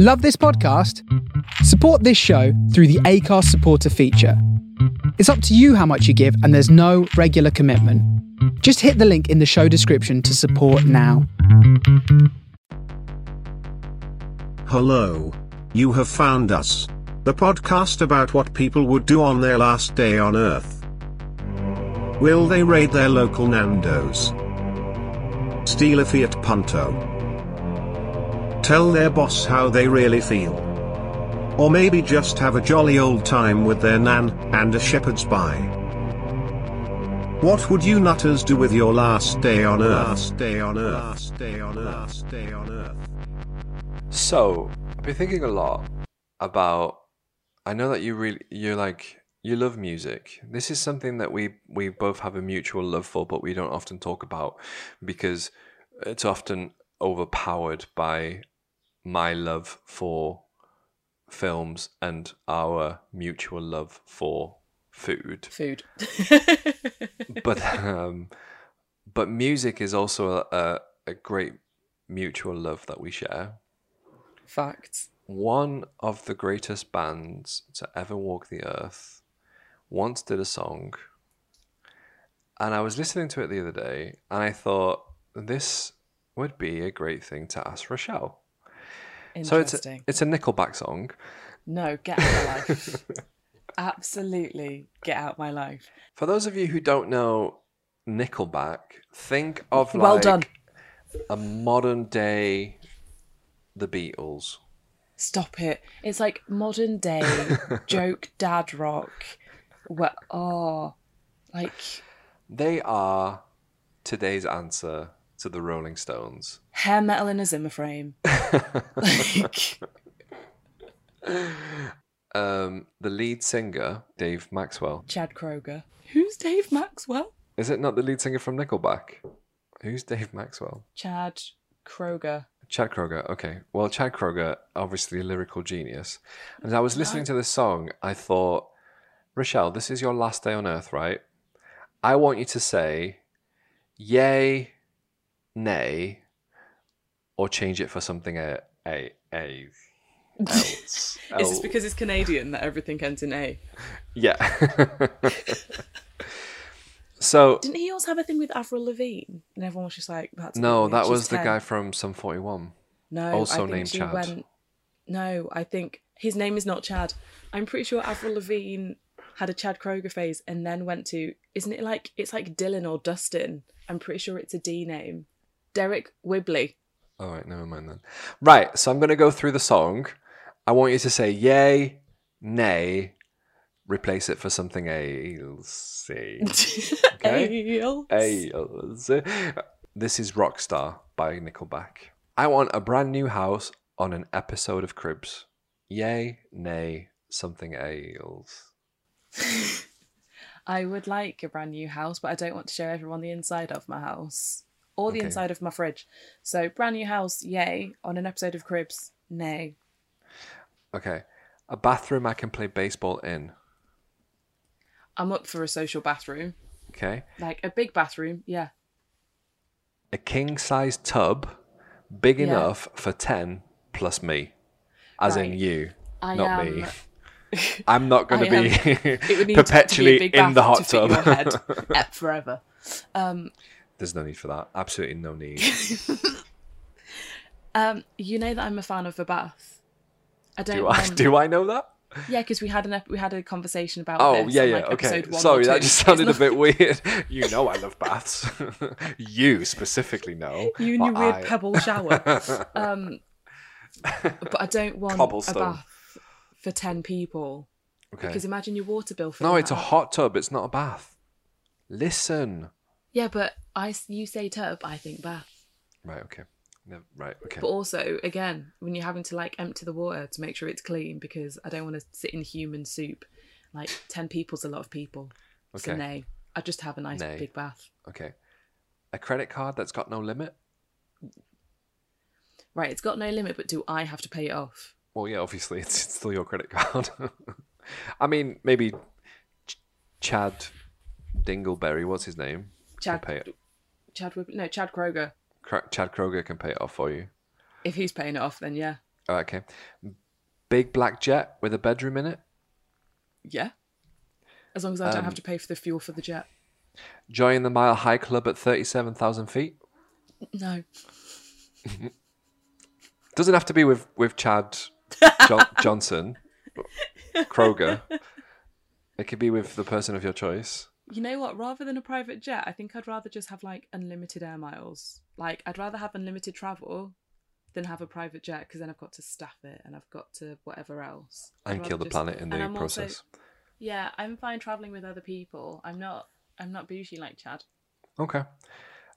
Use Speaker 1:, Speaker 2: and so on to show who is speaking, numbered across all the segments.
Speaker 1: Love this podcast? Support this show through the Anchor supporter feature. It's up to you how much you give, and there's no regular commitment. Just hit the link in the show description to support now.
Speaker 2: Hello. You have found us. The podcast about what people would do on their last day on Earth. Will they raid their local Nando's? Steal a Fiat Punto? Tell their boss how they really feel? Or maybe just have a jolly old time with their nan and a shepherd's pie? What would you nutters do with your last day on Earth? Last day on Earth. Last day on Earth. Last day on Earth.
Speaker 3: So, I've been thinking a lot about. I know that you really, you're like, you love music. This is something that we we both have a mutual love for, but we don't often talk about because it's often overpowered by my love for films and our mutual love for food.
Speaker 4: Food.
Speaker 3: But um, but music is also a, a great mutual love that we share.
Speaker 4: Facts.
Speaker 3: one of the greatest bands to ever walk the earth once did a song and i was listening to it the other day and i thought this would be a great thing to ask rochelle so it's a, it's a nickelback song
Speaker 4: No, get out of my life. Absolutely get out my life.
Speaker 3: for those of you who don't know nickelback think of
Speaker 4: Well
Speaker 3: like
Speaker 4: done.
Speaker 3: a modern day the beatles
Speaker 4: Stop it. It's like modern day joke dad rock. Where oh like
Speaker 3: they are today's answer to the rolling stones
Speaker 4: hair metal in a Zimmer frame. like
Speaker 3: um, the lead singer, Dave Maxwell.
Speaker 4: Chad Kroeger. Who's Dave Maxwell?
Speaker 3: Is it not the lead singer from Nickelback? Who's Dave Maxwell?
Speaker 4: Chad Kroeger.
Speaker 3: Chad Kroeger. Okay. Well, Chad Kroeger, obviously a lyrical genius. And as I was listening to this song, I thought, Rochelle, this is your last day on earth, right? I want you to say, yay, nay, or change it for something a a a else.
Speaker 4: Is this because it's Canadian that everything ends in A?
Speaker 3: Yeah. so
Speaker 4: Didn't he also have a thing with Avril Lavigne? And everyone was just like, "That's
Speaker 3: no, that
Speaker 4: She's
Speaker 3: was the guy from Sum 41.
Speaker 4: No,
Speaker 3: also
Speaker 4: I think
Speaker 3: named Chad.
Speaker 4: Went... No, I think his name is not Chad. I'm pretty sure Avril Lavigne had a Chad Kroeger phase and then went to. Isn't it like it's like Dylan or Dustin? I'm pretty sure it's a D name. Deryck Whibley.
Speaker 3: All right, never mind then. Right, so I'm going to go through the song. I want you to say yay, nay, replace it for something else. Okay.
Speaker 4: Ales.
Speaker 3: This is Rockstar by Nickelback. I want a brand new house on an episode of Cribs. Yay, nay, something else.
Speaker 4: I would like a brand new house, but I don't want to show everyone the inside of my house or the
Speaker 3: Okay.
Speaker 4: inside of my fridge. So, brand new house, yay. On an episode of Cribs, nay.
Speaker 3: Okay. A bathroom I can play baseball in.
Speaker 4: I'm up for a social bathroom.
Speaker 3: Okay.
Speaker 4: Like a big bathroom, yeah.
Speaker 3: A king size tub big
Speaker 4: Yeah.
Speaker 3: enough for 10 plus me. As in you,
Speaker 4: I
Speaker 3: not
Speaker 4: am.
Speaker 3: me. I'm not going to be
Speaker 4: It would need
Speaker 3: perpetually
Speaker 4: to be
Speaker 3: in the hot tub.
Speaker 4: eh, forever.
Speaker 3: There's no need for that. Absolutely no need.
Speaker 4: Um, you know that I'm a fan of the bath. I don't.
Speaker 3: do I
Speaker 4: want-
Speaker 3: do I know that?
Speaker 4: Yeah, because we had an ep- we had a conversation about.
Speaker 3: Oh yeah, yeah.
Speaker 4: like,
Speaker 3: Okay. Sorry, that just sounded a bit weird. You know I love baths. you specifically know.
Speaker 4: You and your weird
Speaker 3: I-
Speaker 4: pebble shower. um, but I don't want a bath for ten people
Speaker 3: Okay.
Speaker 4: because imagine your water bill. For
Speaker 3: No, it's a hot tub. It's not a bath. Listen.
Speaker 4: Yeah, but I you say tub, I think bath.
Speaker 3: Right. Okay. No, right. Okay.
Speaker 4: But also, again, when you're having to like empty the water to make sure it's clean, because I don't want to sit in human soup. Like ten people's a lot of people. So nay, I just have a nice
Speaker 3: Nay.
Speaker 4: big bath.
Speaker 3: Okay. A credit card that's got no limit.
Speaker 4: Right, it's got no limit, but do I have to pay it off?
Speaker 3: Well, yeah, obviously it's, it's still your credit card. I mean, maybe Ch- Chad Dingleberry, what's his name?
Speaker 4: Chad,
Speaker 3: pay it.
Speaker 4: Chad, no, Chad
Speaker 3: Kroeger. Chad Kroeger can pay it off for you.
Speaker 4: If he's paying it off, then yeah.
Speaker 3: Oh, okay. Big black jet with a bedroom in it.
Speaker 4: Yeah. As long as I don't
Speaker 3: Um,
Speaker 4: have to pay for the fuel for the jet.
Speaker 3: Join the Mile High Club at 37,000 feet.
Speaker 4: No.
Speaker 3: Doesn't have to be with, with Chad jo- Johnson, Kroeger. It could be with the person of your choice.
Speaker 4: You know what? Rather than a private jet, I think I'd rather just have like unlimited air miles. Like, I'd rather have unlimited travel than have a private jet because then I've got to staff it and I've got to whatever else. I'd
Speaker 3: And kill the
Speaker 4: just-
Speaker 3: planet in the
Speaker 4: I'm also-
Speaker 3: process.
Speaker 4: yeah, I'm fine traveling with other people. I'm not. I'm not bougie like Chad.
Speaker 3: Okay.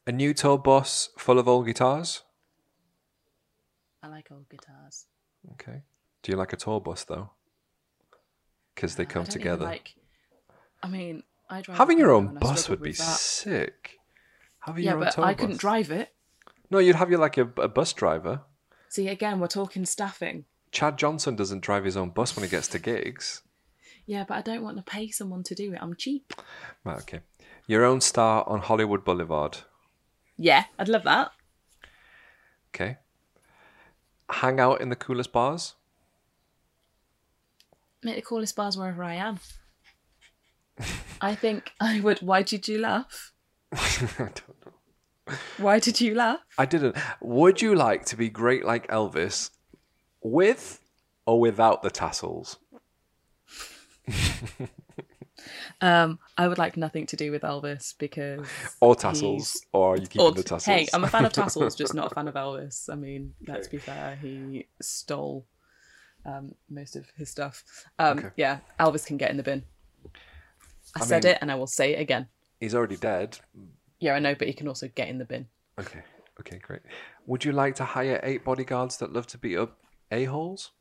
Speaker 3: A new tour bus full of old guitars.
Speaker 4: I like old guitars.
Speaker 3: Okay. Do you like a tour bus though? Because they uh,
Speaker 4: I
Speaker 3: come together.
Speaker 4: Like, I mean, I drive.
Speaker 3: Having your own bus would be sick. Having
Speaker 4: Yeah,
Speaker 3: your own
Speaker 4: but
Speaker 3: tour
Speaker 4: I
Speaker 3: bus.
Speaker 4: couldn't drive it.
Speaker 3: No, you'd have your like a, a bus driver.
Speaker 4: See, again, we're talking staffing.
Speaker 3: Chad Johnson doesn't drive his own bus when he gets to gigs.
Speaker 4: Yeah, but I don't want to pay someone to do it. I'm cheap.
Speaker 3: Right, okay. Your own star on Hollywood Boulevard.
Speaker 4: Yeah, I'd love that.
Speaker 3: Okay. Hang out in the coolest bars.
Speaker 4: Make the coolest bars wherever I am. I think I would. Why did you laugh?
Speaker 3: I don't know.
Speaker 4: Why did you laugh?
Speaker 3: I didn't. Would you like to be great like Elvis with or without the tassels?
Speaker 4: Um, I would like nothing to do with Elvis because
Speaker 3: Or tassels?
Speaker 4: he's-
Speaker 3: Or are you keeping
Speaker 4: Or-
Speaker 3: the tassels?
Speaker 4: Hey, I'm a fan of tassels, just not a fan of Elvis. I mean, let's be fair, he stole um, most of his stuff. Um,
Speaker 3: Okay.
Speaker 4: Yeah, Elvis can get in the bin. I,
Speaker 3: I
Speaker 4: said
Speaker 3: mean-
Speaker 4: it, and I will say it again.
Speaker 3: He's already dead.
Speaker 4: Yeah, I know, but he can also get in the bin.
Speaker 3: Okay. Okay, great. Would you like to hire eight bodyguards that love to beat up a-holes?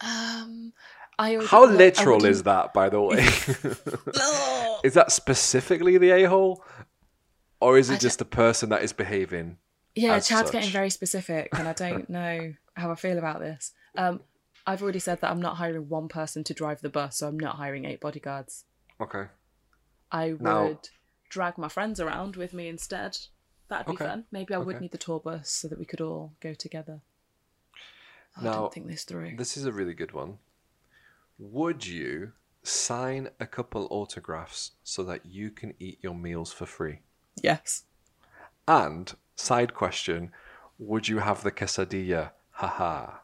Speaker 4: Um, I already-
Speaker 3: How
Speaker 4: I
Speaker 3: literal
Speaker 4: wouldn't-
Speaker 3: is that, by the way? Is that specifically the a-hole? Or is
Speaker 4: I
Speaker 3: it just a person that is behaving?
Speaker 4: Yeah,
Speaker 3: as
Speaker 4: Chad's
Speaker 3: such.
Speaker 4: getting very specific, and I don't know how I feel about this. Um, I've already said that I'm not hiring one person to drive the bus, so I'm not hiring eight bodyguards.
Speaker 3: Okay.
Speaker 4: I would
Speaker 3: Now-
Speaker 4: drag my friends around with me instead. That'd be
Speaker 3: Okay.
Speaker 4: fun. Maybe I would need the tour bus so that we could all go together. Oh, I
Speaker 3: Now,
Speaker 4: don't think this through.
Speaker 3: This is a really good one. Would you sign a couple autographs so that you can eat your meals for free?
Speaker 4: Yes.
Speaker 3: And side question, would you have the quesadilla? Haha.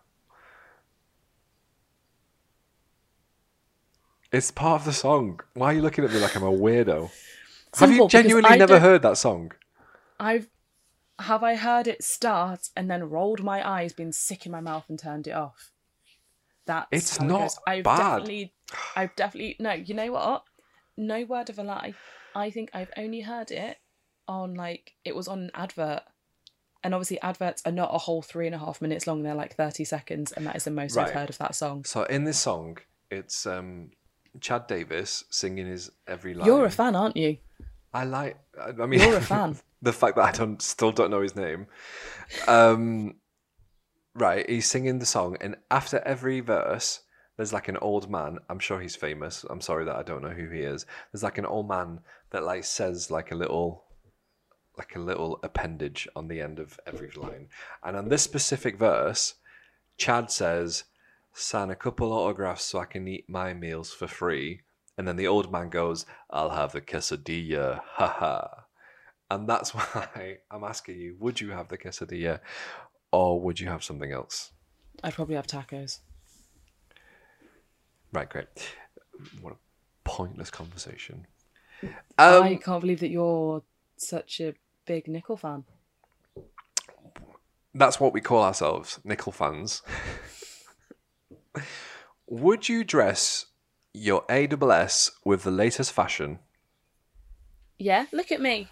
Speaker 3: It's part of the song. Why are you looking at me like I'm a weirdo? have you genuinely never
Speaker 4: don't-
Speaker 3: heard that song?
Speaker 4: I've have I heard it start and then rolled my eyes, been sick in my mouth, and turned it off. That's
Speaker 3: It's
Speaker 4: how it
Speaker 3: not.
Speaker 4: I've
Speaker 3: bad.
Speaker 4: definitely, I've definitely no. You know what? No word of a lie. I think I've only heard it on like it was on an advert, and obviously adverts are not a whole three and a half minutes long. They're like thirty seconds, and that is the most
Speaker 3: Right.
Speaker 4: I've heard of that song.
Speaker 3: So in this song, it's um, Chad Davis singing his every line.
Speaker 4: You're a fan, aren't you?
Speaker 3: I like. I mean,
Speaker 4: You're a fan.
Speaker 3: the fact that I don't still don't know his name. Um, right, he's singing the song, and after every verse, there's like an old man. I'm sure he's famous. I'm sorry that I don't know who he is. There's like an old man that like says like a little, like a little appendage on the end of every line. And on this specific verse, Chad says, "Sign a couple autographs so I can eat my meals for free." And then the old man goes, "I'll have the quesadilla." Ha ha. And that's why I'm asking you, would you have the quesadilla or would you have something else?
Speaker 4: I'd probably have tacos.
Speaker 3: Right, great. What a pointless conversation.
Speaker 4: I
Speaker 3: Um,
Speaker 4: can't believe that you're such a big Nickel fan.
Speaker 3: that's what we call ourselves, nickel fans. would you dress your AWS with the latest fashion?
Speaker 4: Yeah, look at me.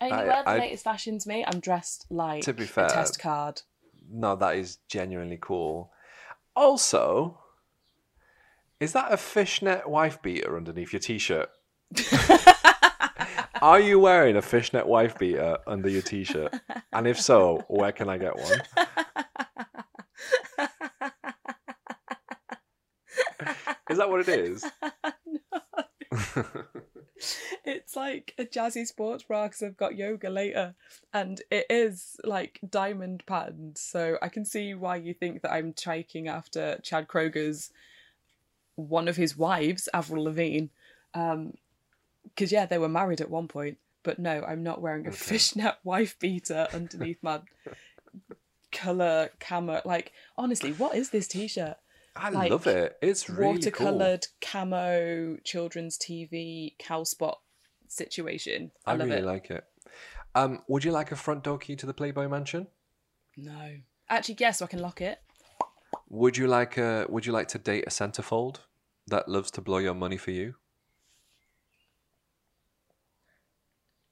Speaker 4: Only
Speaker 3: I-
Speaker 4: wear the
Speaker 3: I-
Speaker 4: latest fashions me. I'm dressed like
Speaker 3: To be fair-
Speaker 4: a test card.
Speaker 3: No, that is genuinely cool. Also, is that a fishnet wife beater underneath your t-shirt? Are you wearing a fishnet wife beater under your t-shirt? And if so, where can I get one? Is that what it is?
Speaker 4: it's it's like a jazzy sports bra because I've got yoga later, and it is like diamond patterned. So I can see why you think that I'm taking after Chad Kroeger's one of his wives, Avril Lavigne. Um, because yeah, they were married at one point. But no, I'm not wearing a
Speaker 3: Okay.
Speaker 4: fishnet wife beater underneath my color camo. Like honestly, what is this t-shirt?
Speaker 3: I
Speaker 4: like,
Speaker 3: love it. It's really
Speaker 4: watercolored camo children's TV cow spot situation. I,
Speaker 3: I,
Speaker 4: love
Speaker 3: really
Speaker 4: it.
Speaker 3: like it. Um, would you like a front door key to the Playboy Mansion?
Speaker 4: No, actually, yes, so I can lock it.
Speaker 3: Would you like a Would you like to date a centerfold that loves to blow your money for you?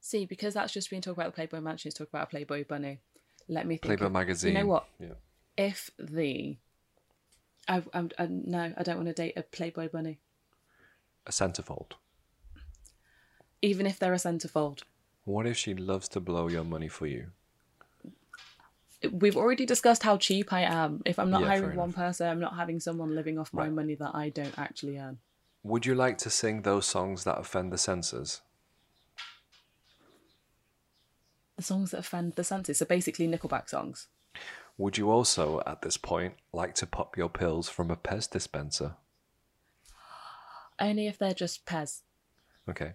Speaker 4: See, because that's just been talking about the Playboy Mansion, it's talking about a Playboy bunny. Let me think.
Speaker 3: Playboy
Speaker 4: of-
Speaker 3: magazine.
Speaker 4: You know what?
Speaker 3: Yeah.
Speaker 4: If the, I, I'm, I, no, I don't want to date a Playboy bunny,
Speaker 3: A centerfold.
Speaker 4: even if they're a centerfold.
Speaker 3: What if she loves to blow your money for you?
Speaker 4: We've already discussed how cheap I am. If I'm not
Speaker 3: Yeah,
Speaker 4: hiring one person, I'm not having someone living off my
Speaker 3: Right.
Speaker 4: money that I don't actually earn.
Speaker 3: Would you like to sing those songs that offend the senses?
Speaker 4: The songs that offend the senses, so basically Nickelback songs.
Speaker 3: Would you also, at this point, like to pop your pills from a Pez dispenser?
Speaker 4: Only if they're just Pez.
Speaker 3: Okay,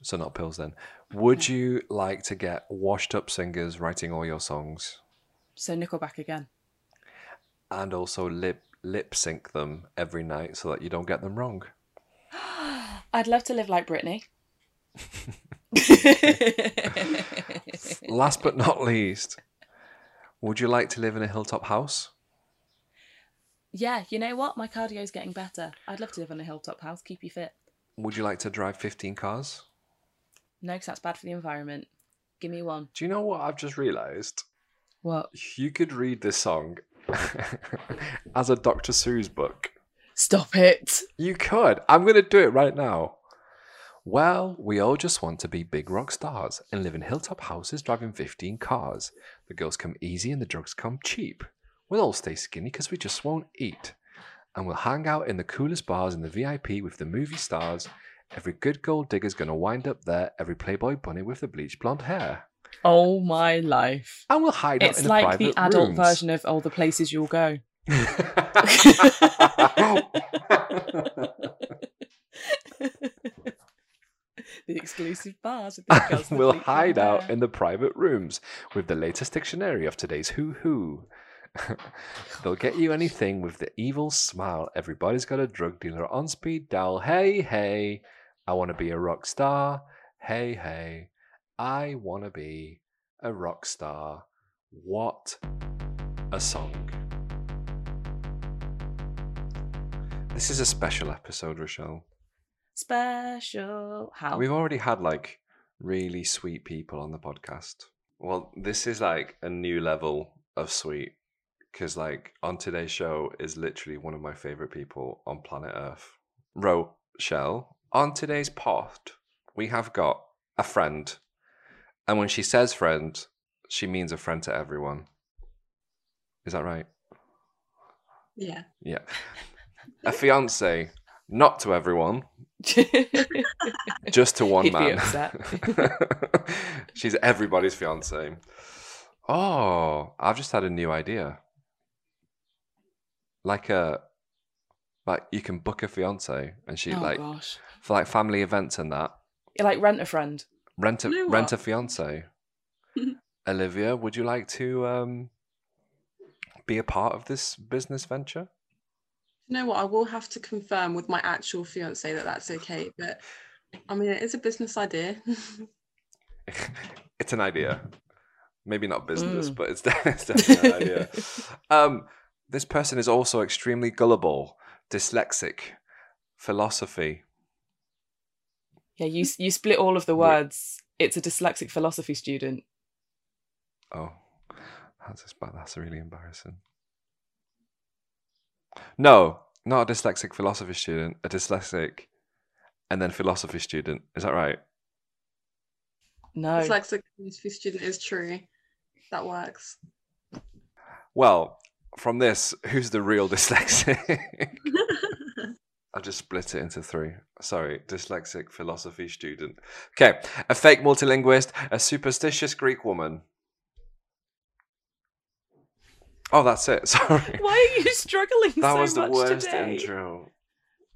Speaker 3: so not pills then. Would you like to get washed up singers writing all your songs
Speaker 4: So Nickelback again.
Speaker 3: and also lip lip sync them every night so that you don't get them wrong?
Speaker 4: I'd love to live like Britney.
Speaker 3: Last but not least, would you like to live in a hilltop house?
Speaker 4: yeah, you know what? My cardio's getting better. I'd love to live in a hilltop house, keep you fit.
Speaker 3: Would you like to drive 15 cars?
Speaker 4: No, because that's bad for the environment. Give me one.
Speaker 3: Do you know what I've just realised?
Speaker 4: What?
Speaker 3: You could read this song as a Dr. Seuss book.
Speaker 4: Stop it.
Speaker 3: You could. I'm going to do it right now. Well, we all just want to be big rock stars and live in hilltop houses driving 15 cars. The girls come easy and the drugs come cheap. We'll all stay skinny because we just won't eat. And we'll hang out in the coolest bars in the VIP with the movie stars. Every good gold digger's going to wind up there, every Playboy bunny with the bleached blonde hair.
Speaker 4: Oh my life.
Speaker 3: And we'll hide out
Speaker 4: It's
Speaker 3: in the
Speaker 4: like the
Speaker 3: private
Speaker 4: adult
Speaker 3: rooms.
Speaker 4: version of all the places you'll go. the exclusive bars. With the girls
Speaker 3: we'll hide out
Speaker 4: hair.
Speaker 3: in the private rooms with the latest dictionary of today's who who. They'll get you anything with the evil smile. Everybody's got a drug dealer on speed dial. Hey, hey, I want to be a rock star. Hey, hey, I want to be a rock star. What a song. This is a special episode, Rochelle.
Speaker 4: Special. How?
Speaker 3: We've already had like really sweet people on the podcast. Well, this is like a new level of sweet because, like, on today's show is literally one of my favorite people on planet Earth. Rochelle, on today's pod, we have got a friend. And when she says friend, she means a friend to everyone. Is that right?
Speaker 5: Yeah.
Speaker 3: Yeah. a fiance, not to everyone, just to one
Speaker 4: He'd be
Speaker 3: man.
Speaker 4: upset.
Speaker 3: She's everybody's fiance. Oh, I've just had a new idea. Like a, like you can book a fiance, and she
Speaker 4: oh
Speaker 3: like
Speaker 4: gosh.
Speaker 3: for like family events and that.
Speaker 4: You like rent a friend.
Speaker 3: Rent a
Speaker 5: You know
Speaker 3: rent a fiance. Olivia, would you like to um be a part of this business venture?
Speaker 5: You know what? I will have to confirm with my actual fiance that that's okay. But I mean, it is a business idea.
Speaker 3: it's an idea. Maybe not business,
Speaker 4: Mm.
Speaker 3: but it's, it's definitely an idea. Um, this person is also extremely gullible, dyslexic, philosophy.
Speaker 4: Yeah, you you split all of the
Speaker 3: Wait.
Speaker 4: words. It's a dyslexic philosophy student.
Speaker 3: Oh, that's just bad. That's really embarrassing. No, not a dyslexic philosophy student. A dyslexic, and then philosophy student. Is that right?
Speaker 4: No.
Speaker 5: Dyslexic philosophy student is true. That works.
Speaker 3: Well, from this, who's the real dyslexic? I'll just split it into three. Sorry, dyslexic philosophy student. Okay, a fake multilinguist, a superstitious Greek woman. Oh, that's it. Sorry.
Speaker 4: Why are you struggling
Speaker 3: that
Speaker 4: so
Speaker 3: was the
Speaker 4: much
Speaker 3: worst
Speaker 4: today?
Speaker 3: intro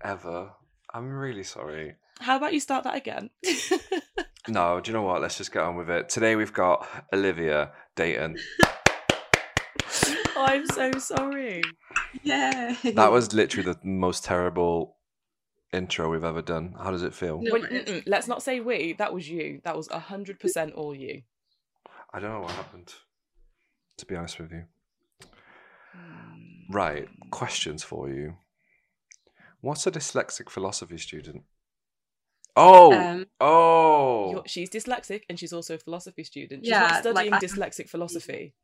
Speaker 3: ever. I'm really sorry.
Speaker 4: How about you start that again?
Speaker 3: No, do you know what? Let's just get on with it. Today we've got Olivia Dayton.
Speaker 4: oh, I'm so sorry.
Speaker 5: Yeah.
Speaker 3: That was literally the most terrible intro we've ever done. How does it feel?
Speaker 5: No,
Speaker 4: Wait, let's not say we. That was you. That was hundred percent all you.
Speaker 3: I don't know what happened, to be honest with you. Right, questions for you. What's a dyslexic philosophy student? Oh,
Speaker 5: Um,
Speaker 3: oh,
Speaker 4: she's dyslexic and she's also a philosophy student. She's
Speaker 5: Yeah,
Speaker 4: not
Speaker 5: like,
Speaker 4: studying
Speaker 5: I-
Speaker 4: dyslexic philosophy.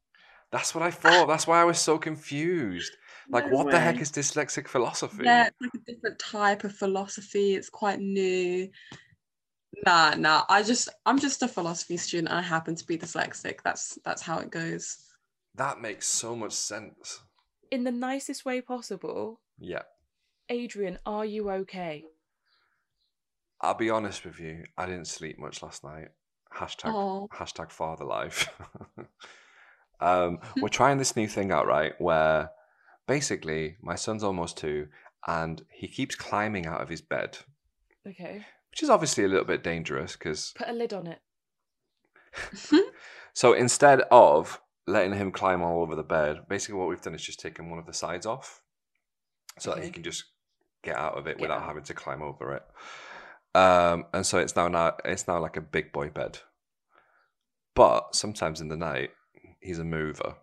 Speaker 3: that's what I thought. That's why I was so confused. Like,
Speaker 5: No
Speaker 3: what the heck is dyslexic philosophy?
Speaker 5: Yeah, it's like a different type of philosophy. It's quite new. Nah, nah. I just I'm just a philosophy student and I happen to be dyslexic. That's that's how it goes.
Speaker 3: That makes so much sense.
Speaker 4: In the nicest way possible,
Speaker 3: Yeah.
Speaker 4: Adrian, are you okay?
Speaker 3: I'll be honest with you. I didn't sleep much last night. Hashtag
Speaker 5: Aw.
Speaker 3: hashtag father life. um, we're trying this new thing out, right? Where basically my son's almost two, and he keeps climbing out of his bed,
Speaker 4: Okay.
Speaker 3: which is obviously a little bit dangerous because.
Speaker 4: Put a lid on it.
Speaker 3: So instead of letting him climb all over the bed, basically what we've done is just taken one of the sides off, so that he can just get out of it
Speaker 4: Get
Speaker 3: without
Speaker 4: out.
Speaker 3: having to climb over it. Um, and so it's now now it's now like a big boy bed. But sometimes in the night, he's a mover,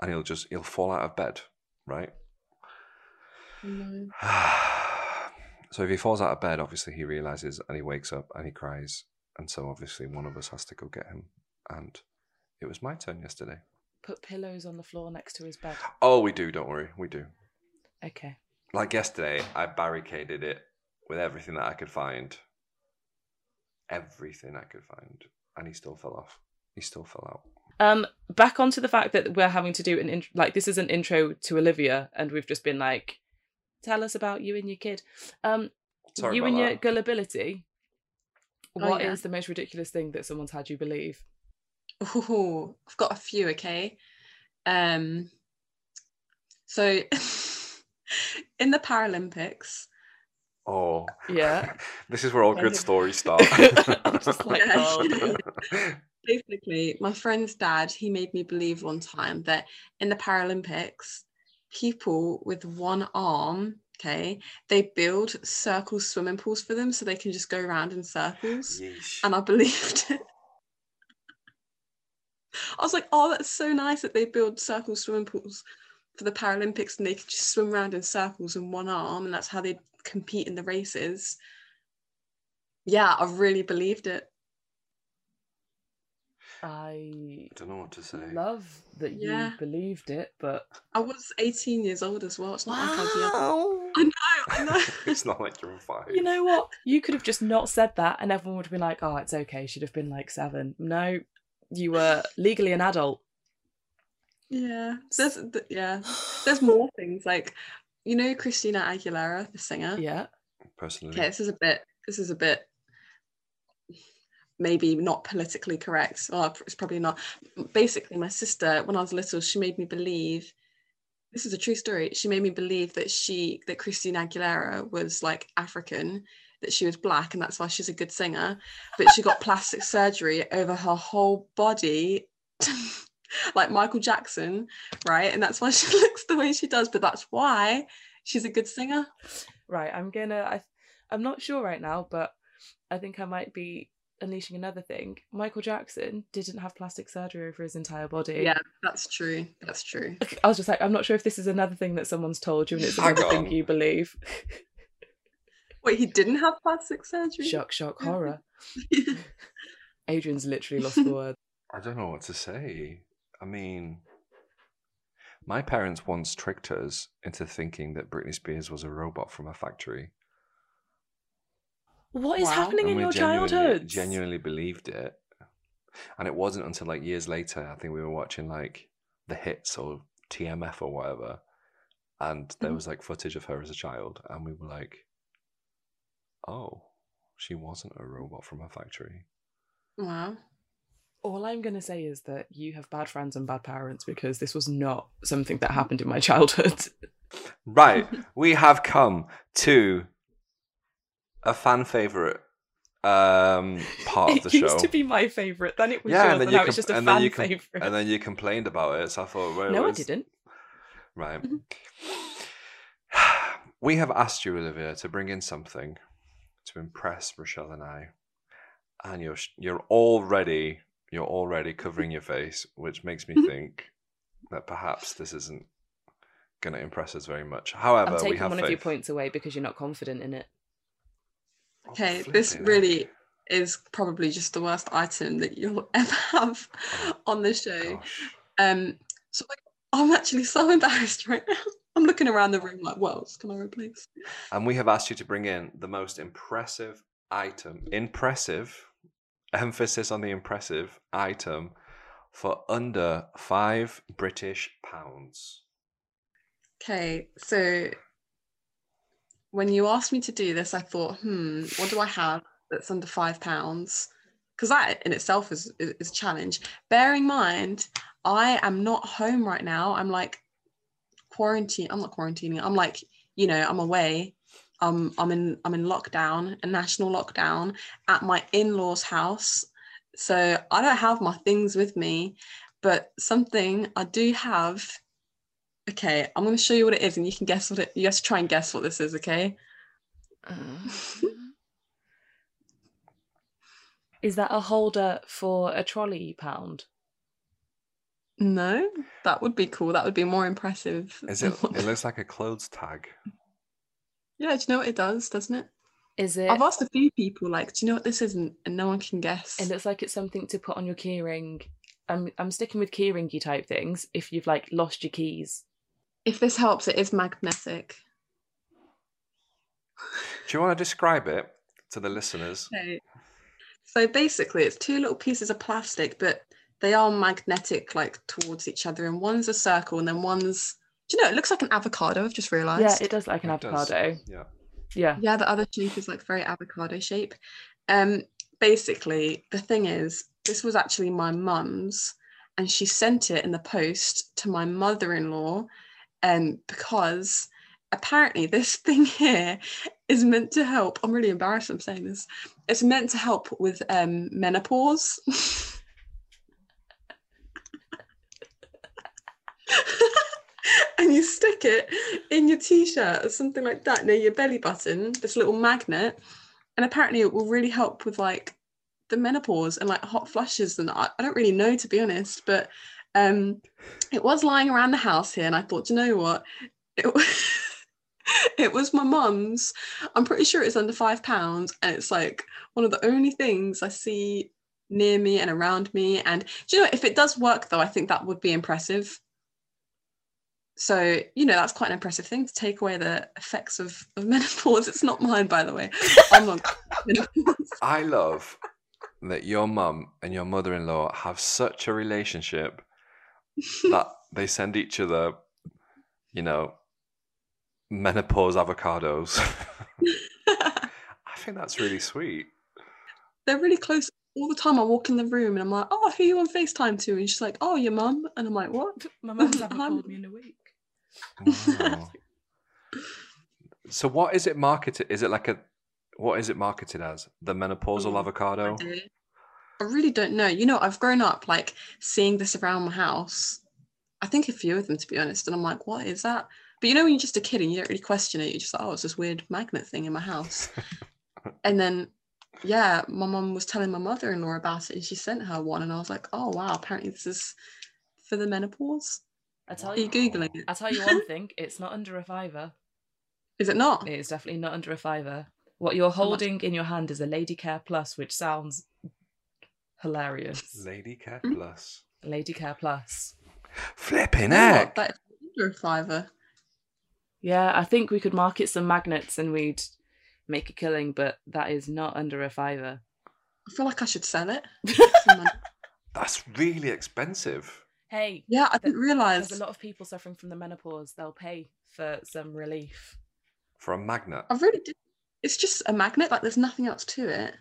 Speaker 3: and he'll just he'll fall out of bed, right?
Speaker 5: No.
Speaker 3: so if he falls out of bed, obviously he realizes and he wakes up and he cries, and so obviously one of us has to go get him. And it was my turn yesterday.
Speaker 4: Put pillows on the floor next to his bed.
Speaker 3: Oh, we do. Don't worry, we do.
Speaker 4: Okay.
Speaker 3: Like yesterday, I barricaded it with everything that I could find. Everything I could find, and he still fell off. He still fell out.
Speaker 4: Um, back onto the fact that we're having to do an int- like this is an intro to Olivia, and we've just been like, tell us about you and your kid. Um,
Speaker 3: Sorry
Speaker 4: you
Speaker 3: about
Speaker 4: and your
Speaker 3: that.
Speaker 4: gullibility.
Speaker 5: Oh,
Speaker 4: What is
Speaker 5: yeah.
Speaker 4: the most ridiculous thing that someone's had you believe?
Speaker 5: Oh, I've got a few, okay. Um so in the Paralympics,
Speaker 3: Oh,
Speaker 4: Yeah.
Speaker 3: this is where all good stories start.
Speaker 4: I'm just like, oh.
Speaker 5: basically my friend's dad, he made me believe one time that in the Paralympics, people with one arm, okay, they build circle swimming pools for them so they can just go around in circles.
Speaker 3: Yeesh.
Speaker 5: and I believed it. I was like, oh, that's so nice that they build circle swimming pools for the Paralympics and they can just swim around in circles in one arm and that's how they compete in the races. Yeah, I really believed it.
Speaker 4: I
Speaker 3: I don't know what to say.
Speaker 4: love that you believed it, but
Speaker 5: I was 18 years old as well. It's not like I was young. I know, I know.
Speaker 3: it's not like you're five.
Speaker 4: You know what? You could have just not said that, and everyone would have been like, "Oh, it's okay." She'd have been like seven. No, you were legally an adult.
Speaker 5: yeah, there's th- yeah, there's more things like, you know, Christina Aguilera, the singer.
Speaker 4: Yeah.
Speaker 3: personally.
Speaker 5: Okay, this is a bit. This is a bit. Maybe not politically correct. Well, it's probably not. Basically, my sister, when I was little, she made me believe. This is a true story. She made me believe that she, that Christina Aguilera was like African, that she was black, and that's why she's a good singer. But she got plastic surgery over her whole body, like Michael Jackson, right? And that's why she looks the way she does. But that's why she's a good singer.
Speaker 4: Right. I'm gonna. I. I'm not sure right now, but I think I might be unleashing another thing. Michael Jackson didn't have plastic surgery over his entire body.
Speaker 5: Yeah, that's true. That's true.
Speaker 4: I was just like, I'm not sure if this is another thing that someone's told you and it's another thing you believe.
Speaker 5: Wait, he didn't have plastic surgery?
Speaker 4: shock, shock, horror. Adrian's literally lost the word.
Speaker 3: I don't know what to say. I mean, my parents once tricked us into thinking that Britney Spears was a robot from a factory.
Speaker 4: What is
Speaker 5: Wow.
Speaker 4: happening in
Speaker 3: and we
Speaker 4: your childhood?
Speaker 3: genuinely believed it. And it wasn't until like years later, I think we were watching like the hits or TMF or whatever. And there
Speaker 5: Mhm.
Speaker 3: was like footage of her as a child. And we were like, Oh, she wasn't a robot from a factory.
Speaker 5: Wow.
Speaker 4: All I'm going to say is that you have bad friends and bad parents because this was not something that happened in my childhood.
Speaker 3: Right, we have come to a fan favorite um part of the show.
Speaker 4: it used to be my favourite, then it was
Speaker 3: yeah,
Speaker 4: yours,
Speaker 3: and then
Speaker 4: and
Speaker 3: you
Speaker 4: now
Speaker 3: com-
Speaker 4: it's just a
Speaker 3: and then
Speaker 4: fan
Speaker 3: you com-
Speaker 4: favourite.
Speaker 3: and then you complained about it. So I thought, well,
Speaker 4: no, I didn't.
Speaker 3: Right.
Speaker 4: Mm-hmm.
Speaker 3: we have asked you, Olivia, to bring in something to impress Rochelle and I, and you're you're already you're already covering your face, which makes me think that perhaps this isn't going to impress us very much. However,
Speaker 4: I'm
Speaker 3: we have
Speaker 4: one
Speaker 3: faith.
Speaker 4: of your points away because you're not confident in it.
Speaker 3: Oh,
Speaker 5: Okay, this
Speaker 3: flipping
Speaker 5: really is probably just the worst item that you'll ever have on the show.
Speaker 3: Oh, Gosh.
Speaker 5: Um, so like, I'm actually so embarrassed right now. I'm looking around the room like, what else can I replace?
Speaker 3: And we have asked you to bring in the most impressive item, impressive, emphasis on the impressive item for under five British pounds.
Speaker 5: Okay, so when you asked me to do this, I thought, hmm, what do I have that's under five pounds? Because that in itself is, is is a challenge. Bearing in mind, I am not home right now. I'm like quarantine. I'm not quarantining. I'm like, you know, I'm away. Um, I'm in I'm in lockdown, a national lockdown at my in-laws' house. So I don't have my things with me, but something I do have Okay, I'm going to show you what it is, and you can guess what it. You have to try and guess what this is. Okay.
Speaker 4: Is that a holder for a trolley pound?
Speaker 5: No, that would be cool. That would be more impressive.
Speaker 3: Is it? It looks like a clothes tag.
Speaker 5: yeah, do you know what it does? Doesn't it?
Speaker 4: Is it?
Speaker 5: I've asked a few people, like, do you know what this is, and, and no one can guess.
Speaker 4: It looks like it's something to put on your keyring. I'm I'm sticking with keyringy type things. If you've like lost your keys,
Speaker 5: if this helps, it is magnetic.
Speaker 3: Do you want to describe it to the listeners?
Speaker 5: Okay. So basically, it's two little pieces of plastic, but they are magnetic, like towards each other, and one's a circle, and then one's. Do you know? It looks like an avocado. I've just realised.
Speaker 4: yeah, it does like an
Speaker 3: It does.
Speaker 4: avocado.
Speaker 3: Yeah.
Speaker 4: Yeah,
Speaker 5: Yeah, the other shape is like very avocado shape. Um, basically, the thing is, this was actually my mum's, and she sent it in the post to my mother-in-law, um, because apparently this thing here is meant to help. I'm really embarrassed I'm saying this. It's meant to help with um menopause. and you stick it in your t-shirt or something like that near your belly button this little magnet. And apparently it will really help with like the menopause and like hot flushes. And I, I don't really know to be honest but um it was lying around the house here and I thought you know what? It, it was my mum's. I'm pretty sure it's under five pounds and it's like one of the only things I see near me and around me. And do you know if it does work though I think that would be impressive so, you know, that's quite an impressive thing to take away the effects of, of menopause. It's not mine, by the way. I'm not.
Speaker 3: I love that your mum and your mother-in-law have such a relationship that they send each other, you know, menopause avocados. I think that's really sweet.
Speaker 5: They're really close. All the time I walk in the room and I'm like, oh, who are you on FaceTime to? And she's like, oh, your mum. And I'm like, what?
Speaker 4: my mum's haven't
Speaker 5: I'm-
Speaker 4: called me in a week.
Speaker 3: Wow. so what is it marketed? Is it like a what is it marketed as? The menopausal
Speaker 5: Oh,
Speaker 3: avocado?
Speaker 5: I. I really don't know. You know, I've grown up like seeing this around my house. I think a few of them, to be honest. And I'm like, what is that? But you know, when you're just a kid and you don't really question it, you're just like, oh, it's this weird magnet thing in my house. and then, yeah, my mom was telling my mother in law about it and she sent her one. And I was like, oh, wow, apparently this is for the menopause.
Speaker 4: I tell
Speaker 5: Are you
Speaker 4: you,
Speaker 5: Googling it?
Speaker 4: I tell you one thing. It's not under a fiver.
Speaker 5: Is it not?
Speaker 4: It is definitely not under a fiver. What you're holding in your hand is a Lady Care Plus, which sounds hilarious.
Speaker 3: Lady Care
Speaker 5: Mm.
Speaker 3: Plus.
Speaker 4: Lady Care Plus.
Speaker 3: Flipping
Speaker 5: Oh,
Speaker 3: heck.
Speaker 5: that is under a fiver.
Speaker 4: Yeah, I think we could market some magnets and we'd make a killing, but that is not under a fiver.
Speaker 5: I feel like I should sell it.
Speaker 3: That's really expensive.
Speaker 4: Hey,
Speaker 5: yeah, I didn't realise.
Speaker 4: there's a lot of people suffering from the menopause. They'll pay for some relief.
Speaker 3: For a magnet.
Speaker 5: I really did. It's just a magnet. Like there's nothing else to it.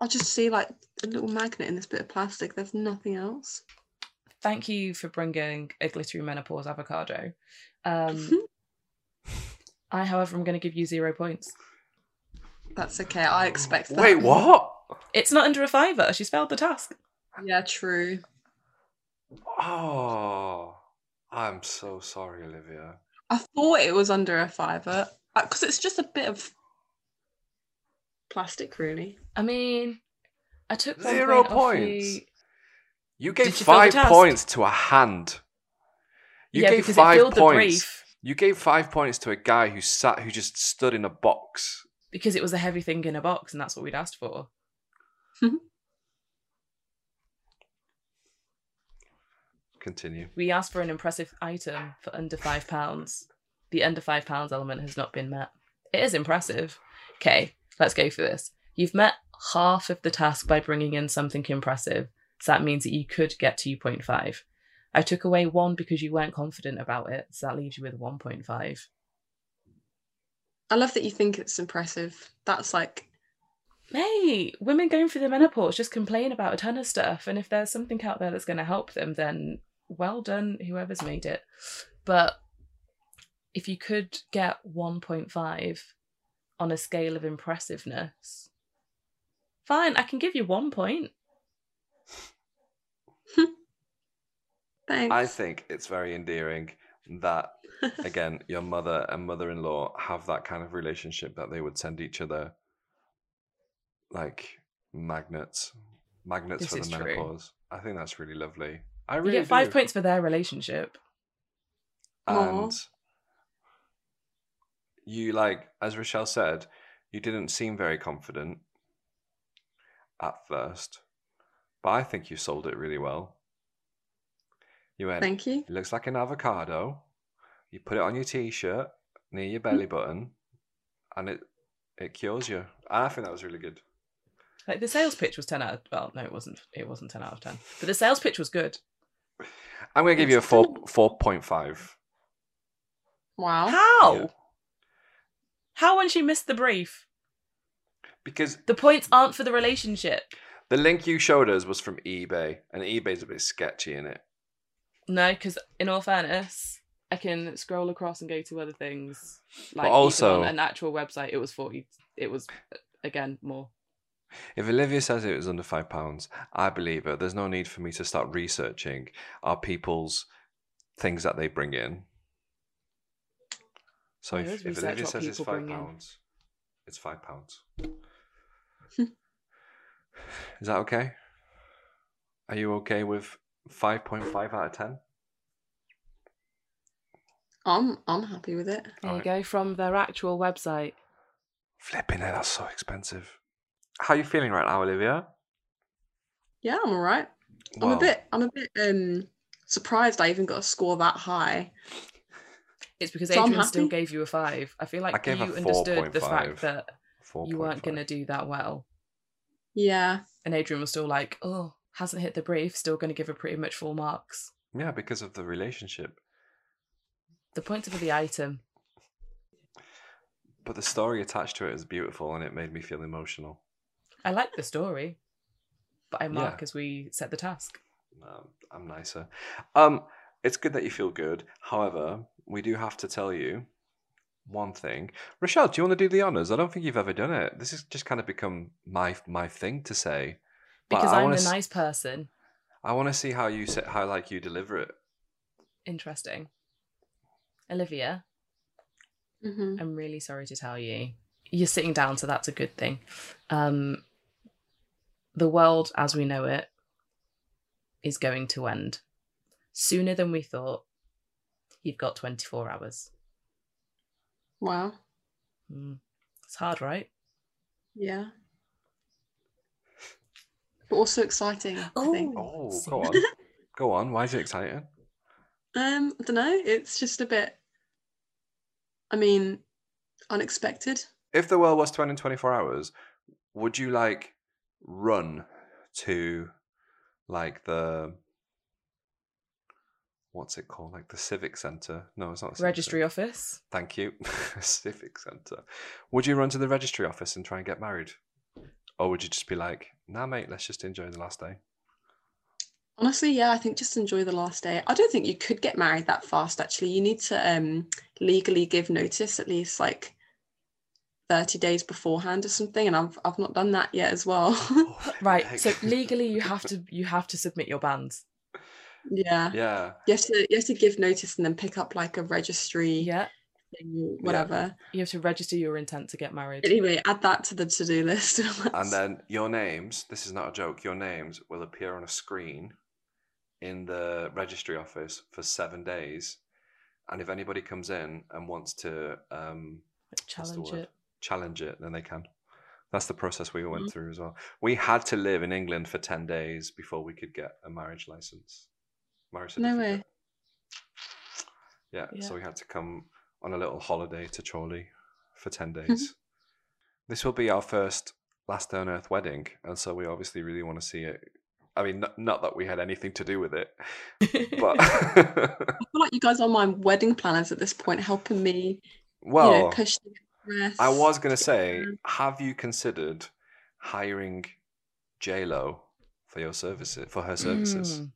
Speaker 5: I just see like a little magnet in this bit of plastic. There's nothing else.
Speaker 4: Thank you for bringing a glittery menopause avocado. Um, I, however, I'm going to give you zero points.
Speaker 5: That's okay. I expect that.
Speaker 3: Wait, what?
Speaker 4: It's not under a fiver. She's failed the task.
Speaker 5: Yeah, true.
Speaker 3: Oh, I'm so sorry, Olivia.
Speaker 5: I thought it was under a fiver because uh, it's just a bit of plastic, really.
Speaker 4: I mean, I took
Speaker 3: zero
Speaker 4: point
Speaker 3: points.
Speaker 4: you.
Speaker 3: You gave
Speaker 4: you
Speaker 3: five points to a hand. You
Speaker 4: yeah,
Speaker 3: gave five
Speaker 4: it filled the
Speaker 3: points.
Speaker 4: brief
Speaker 3: You gave five points to a guy who sat, who just stood in a box.
Speaker 4: because it was a heavy thing in a box, and that's what we'd asked for.
Speaker 3: Continue.
Speaker 4: We asked for an impressive item for under five pounds. The under five pounds element has not been met. It is impressive. Okay, let's go for this. You've met half of the task by bringing in something impressive, so that means that you could get 2.5. I took away one because you weren't confident about it, so that leaves you with 1.5.
Speaker 5: I love that you think it's impressive. That's like,
Speaker 4: Hey, women going through the menopause just complain about a ton of stuff, and if there's something out there that's going to help them, then well done, whoever's made it. But if you could get 1.5 on a scale of impressiveness, fine, I can give you one point.
Speaker 5: thanks.
Speaker 3: I think it's very endearing that, again, your mother and mother in law have that kind of relationship that they would send each other like magnets, magnets
Speaker 4: This
Speaker 3: for
Speaker 4: is
Speaker 3: the
Speaker 4: true.
Speaker 3: menopause. I think that's really lovely. I
Speaker 4: You
Speaker 3: really
Speaker 4: get five
Speaker 3: do.
Speaker 4: points for their relationship.
Speaker 5: Aw.
Speaker 3: And you like, as Rochelle said, you didn't seem very confident at first, but I think you sold it really well. You went,
Speaker 5: Thank you.
Speaker 3: it looks like an avocado. You put it on your t-shirt near your belly mm. button, and it it cures you. And I think that was really good.
Speaker 4: Like the sales pitch was ten out. Of, well, no, it wasn't. It wasn't ten out of ten. But the sales pitch was good.
Speaker 3: I'm gonna give you a four
Speaker 5: still-
Speaker 3: four point five.
Speaker 5: Wow.
Speaker 4: How?
Speaker 3: Yeah.
Speaker 4: How when she missed the brief?
Speaker 3: Because
Speaker 4: The points aren't for the relationship.
Speaker 3: the link you showed us was from eBay, and eBay's a bit sketchy in it.
Speaker 4: No, because in all fairness, I can scroll across and go to other things. Like
Speaker 3: But also-
Speaker 4: on an actual website, it was forty. It was again more.
Speaker 3: If Olivia says it was under five pounds, I believe her. There's no need for me to start researching our people's things that they bring in. So
Speaker 4: I
Speaker 3: if,
Speaker 4: always
Speaker 3: if
Speaker 4: research
Speaker 3: Olivia
Speaker 4: what
Speaker 3: says it's
Speaker 4: people
Speaker 3: five
Speaker 4: bring in.
Speaker 3: pounds, it's five pounds. Is that okay? Are you okay with five point five out of ten?
Speaker 5: I'm I'm happy with it.
Speaker 4: There
Speaker 3: Alright.
Speaker 4: you go from their actual website.
Speaker 3: Flipping it, that's so expensive. How are you feeling right now, Olivia?
Speaker 5: Yeah, I'm alright. I'm a bit I'm a bit um surprised I even got a score that high.
Speaker 4: It's because
Speaker 5: So
Speaker 4: Adrian still gave you a five. I feel like
Speaker 3: I
Speaker 4: you
Speaker 3: a
Speaker 4: understood the
Speaker 3: 4.5.
Speaker 4: fact that you weren't
Speaker 3: 4.5.
Speaker 4: going to do that well.
Speaker 5: Yeah.
Speaker 4: And Adrian was still like, oh, hasn't hit the brief, still going to give her pretty much full marks.
Speaker 3: Yeah, because of the relationship.
Speaker 4: The points are for the item.
Speaker 3: But the story attached to it is beautiful and it made me feel emotional.
Speaker 4: I like the story, but I mark
Speaker 3: Yeah.
Speaker 4: as we set the task.
Speaker 3: Um, I'm nicer. Um, it's good that you feel good. However, we do have to tell you one thing. Rochelle, do you want to do the honors? I don't think you've ever done it. This has just kind of become my my thing to say. But
Speaker 4: Because
Speaker 3: I
Speaker 4: I'm
Speaker 3: wanna
Speaker 4: the
Speaker 3: s-
Speaker 4: nice person.
Speaker 3: I want to see how you say, how like you deliver it.
Speaker 4: Interesting. Olivia,
Speaker 5: hmm
Speaker 4: I'm really sorry to tell you. You're sitting down, so that's a good thing. Um, the world as we know it is going to end sooner than we thought. You've got 24 hours.
Speaker 5: Wow.
Speaker 4: Mm. It's hard, right?
Speaker 5: Yeah. But also exciting, I think.
Speaker 3: Oh, go on. go on. Why is it exciting?
Speaker 5: Um, I don't know. It's just a bit I mean, unexpected.
Speaker 3: If the world was to end in 24 hours, would you like run to like the what's it called? Like the civic centre? No, it's not. a
Speaker 4: Registry
Speaker 3: centre.
Speaker 4: office.
Speaker 3: Thank you. civic centre. Would you run to the registry office and try and get married, or would you just be like, "Nah, mate, let's just enjoy the last day"?
Speaker 5: Honestly, yeah, I think just enjoy the last day. I don't think you could get married that fast, actually. You need to um, legally give notice at least like 30 days beforehand or something. And I've, I've not done that yet as well.
Speaker 4: Right. So legally, you have to you have to submit your bands.
Speaker 5: yeah.
Speaker 3: yeah.
Speaker 5: You have, to, you have to give notice and then pick up like a registry
Speaker 4: Yeah.
Speaker 5: thing or whatever.
Speaker 4: You have to register your intent to get married.
Speaker 5: Anyway, add that to the to do list.
Speaker 3: And then your names, this is not a joke, your names will appear on a screen in the registry office for seven days. And if anybody comes in and wants to um,
Speaker 4: Challenge it.
Speaker 3: Challenge it, then they can. That's the process we went
Speaker 5: Mhm.
Speaker 3: through as well. We had to live in England for 10 days before we could get a marriage license. Marriage
Speaker 5: No way.
Speaker 3: Yeah, so we had to come on a little holiday to Chorley for 10
Speaker 5: Mm-hmm.
Speaker 3: days. this will be our first Last Day on Earth wedding, and so we obviously really want to see it. I mean, not, not that we had anything to do with it, but
Speaker 5: I feel like you guys are my wedding planners at this point, helping me,
Speaker 3: well,
Speaker 5: you know, push the.
Speaker 3: I was going to say, have you considered hiring J Lo for your services for her services?
Speaker 4: Mm.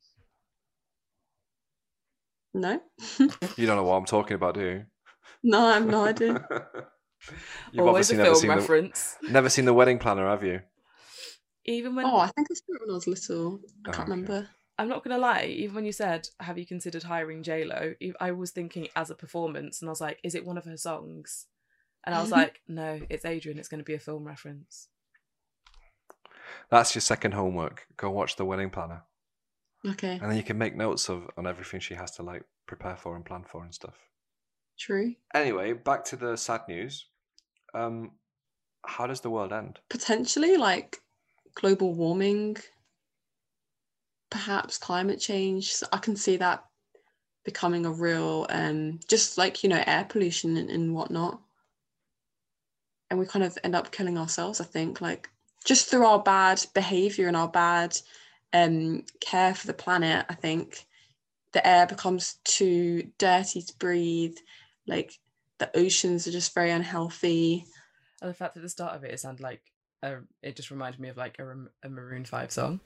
Speaker 5: No,
Speaker 3: You don't know what I'm talking about, do you?
Speaker 5: no, I have no idea.
Speaker 3: You've
Speaker 4: Always a
Speaker 3: never
Speaker 4: film
Speaker 3: seen
Speaker 4: reference.
Speaker 3: the never seen the wedding planner, have you?
Speaker 4: Even when
Speaker 5: Oh, I think I saw it when I was little. I
Speaker 3: Oh,
Speaker 5: can't
Speaker 3: okay.
Speaker 5: remember.
Speaker 4: I'm not gonna lie, even when you said, "Have you considered hiring J Lo?" I was thinking as a performance, and I was like, "Is it one of her songs?" And I was like, "No, it's Adrian. It's going to be a film reference."
Speaker 3: That's your second homework. Go watch the wedding planner,
Speaker 5: Okay,
Speaker 3: and then you can make notes of on everything she has to like prepare for and plan for and stuff.
Speaker 5: true.
Speaker 3: Anyway, back to the sad news. Um, how does the world end?
Speaker 5: Potentially like global warming, perhaps climate change. So I can see that becoming a real, um, just like you know, air pollution and, and whatnot. And we kind of end up killing ourselves. I think, like just through our bad behavior and our bad um, care for the planet. I think the air becomes too dirty to breathe. Like the oceans are just very unhealthy.
Speaker 4: And the fact at the start of it, it sounded like a, it just reminded me of like a, a Maroon Five song.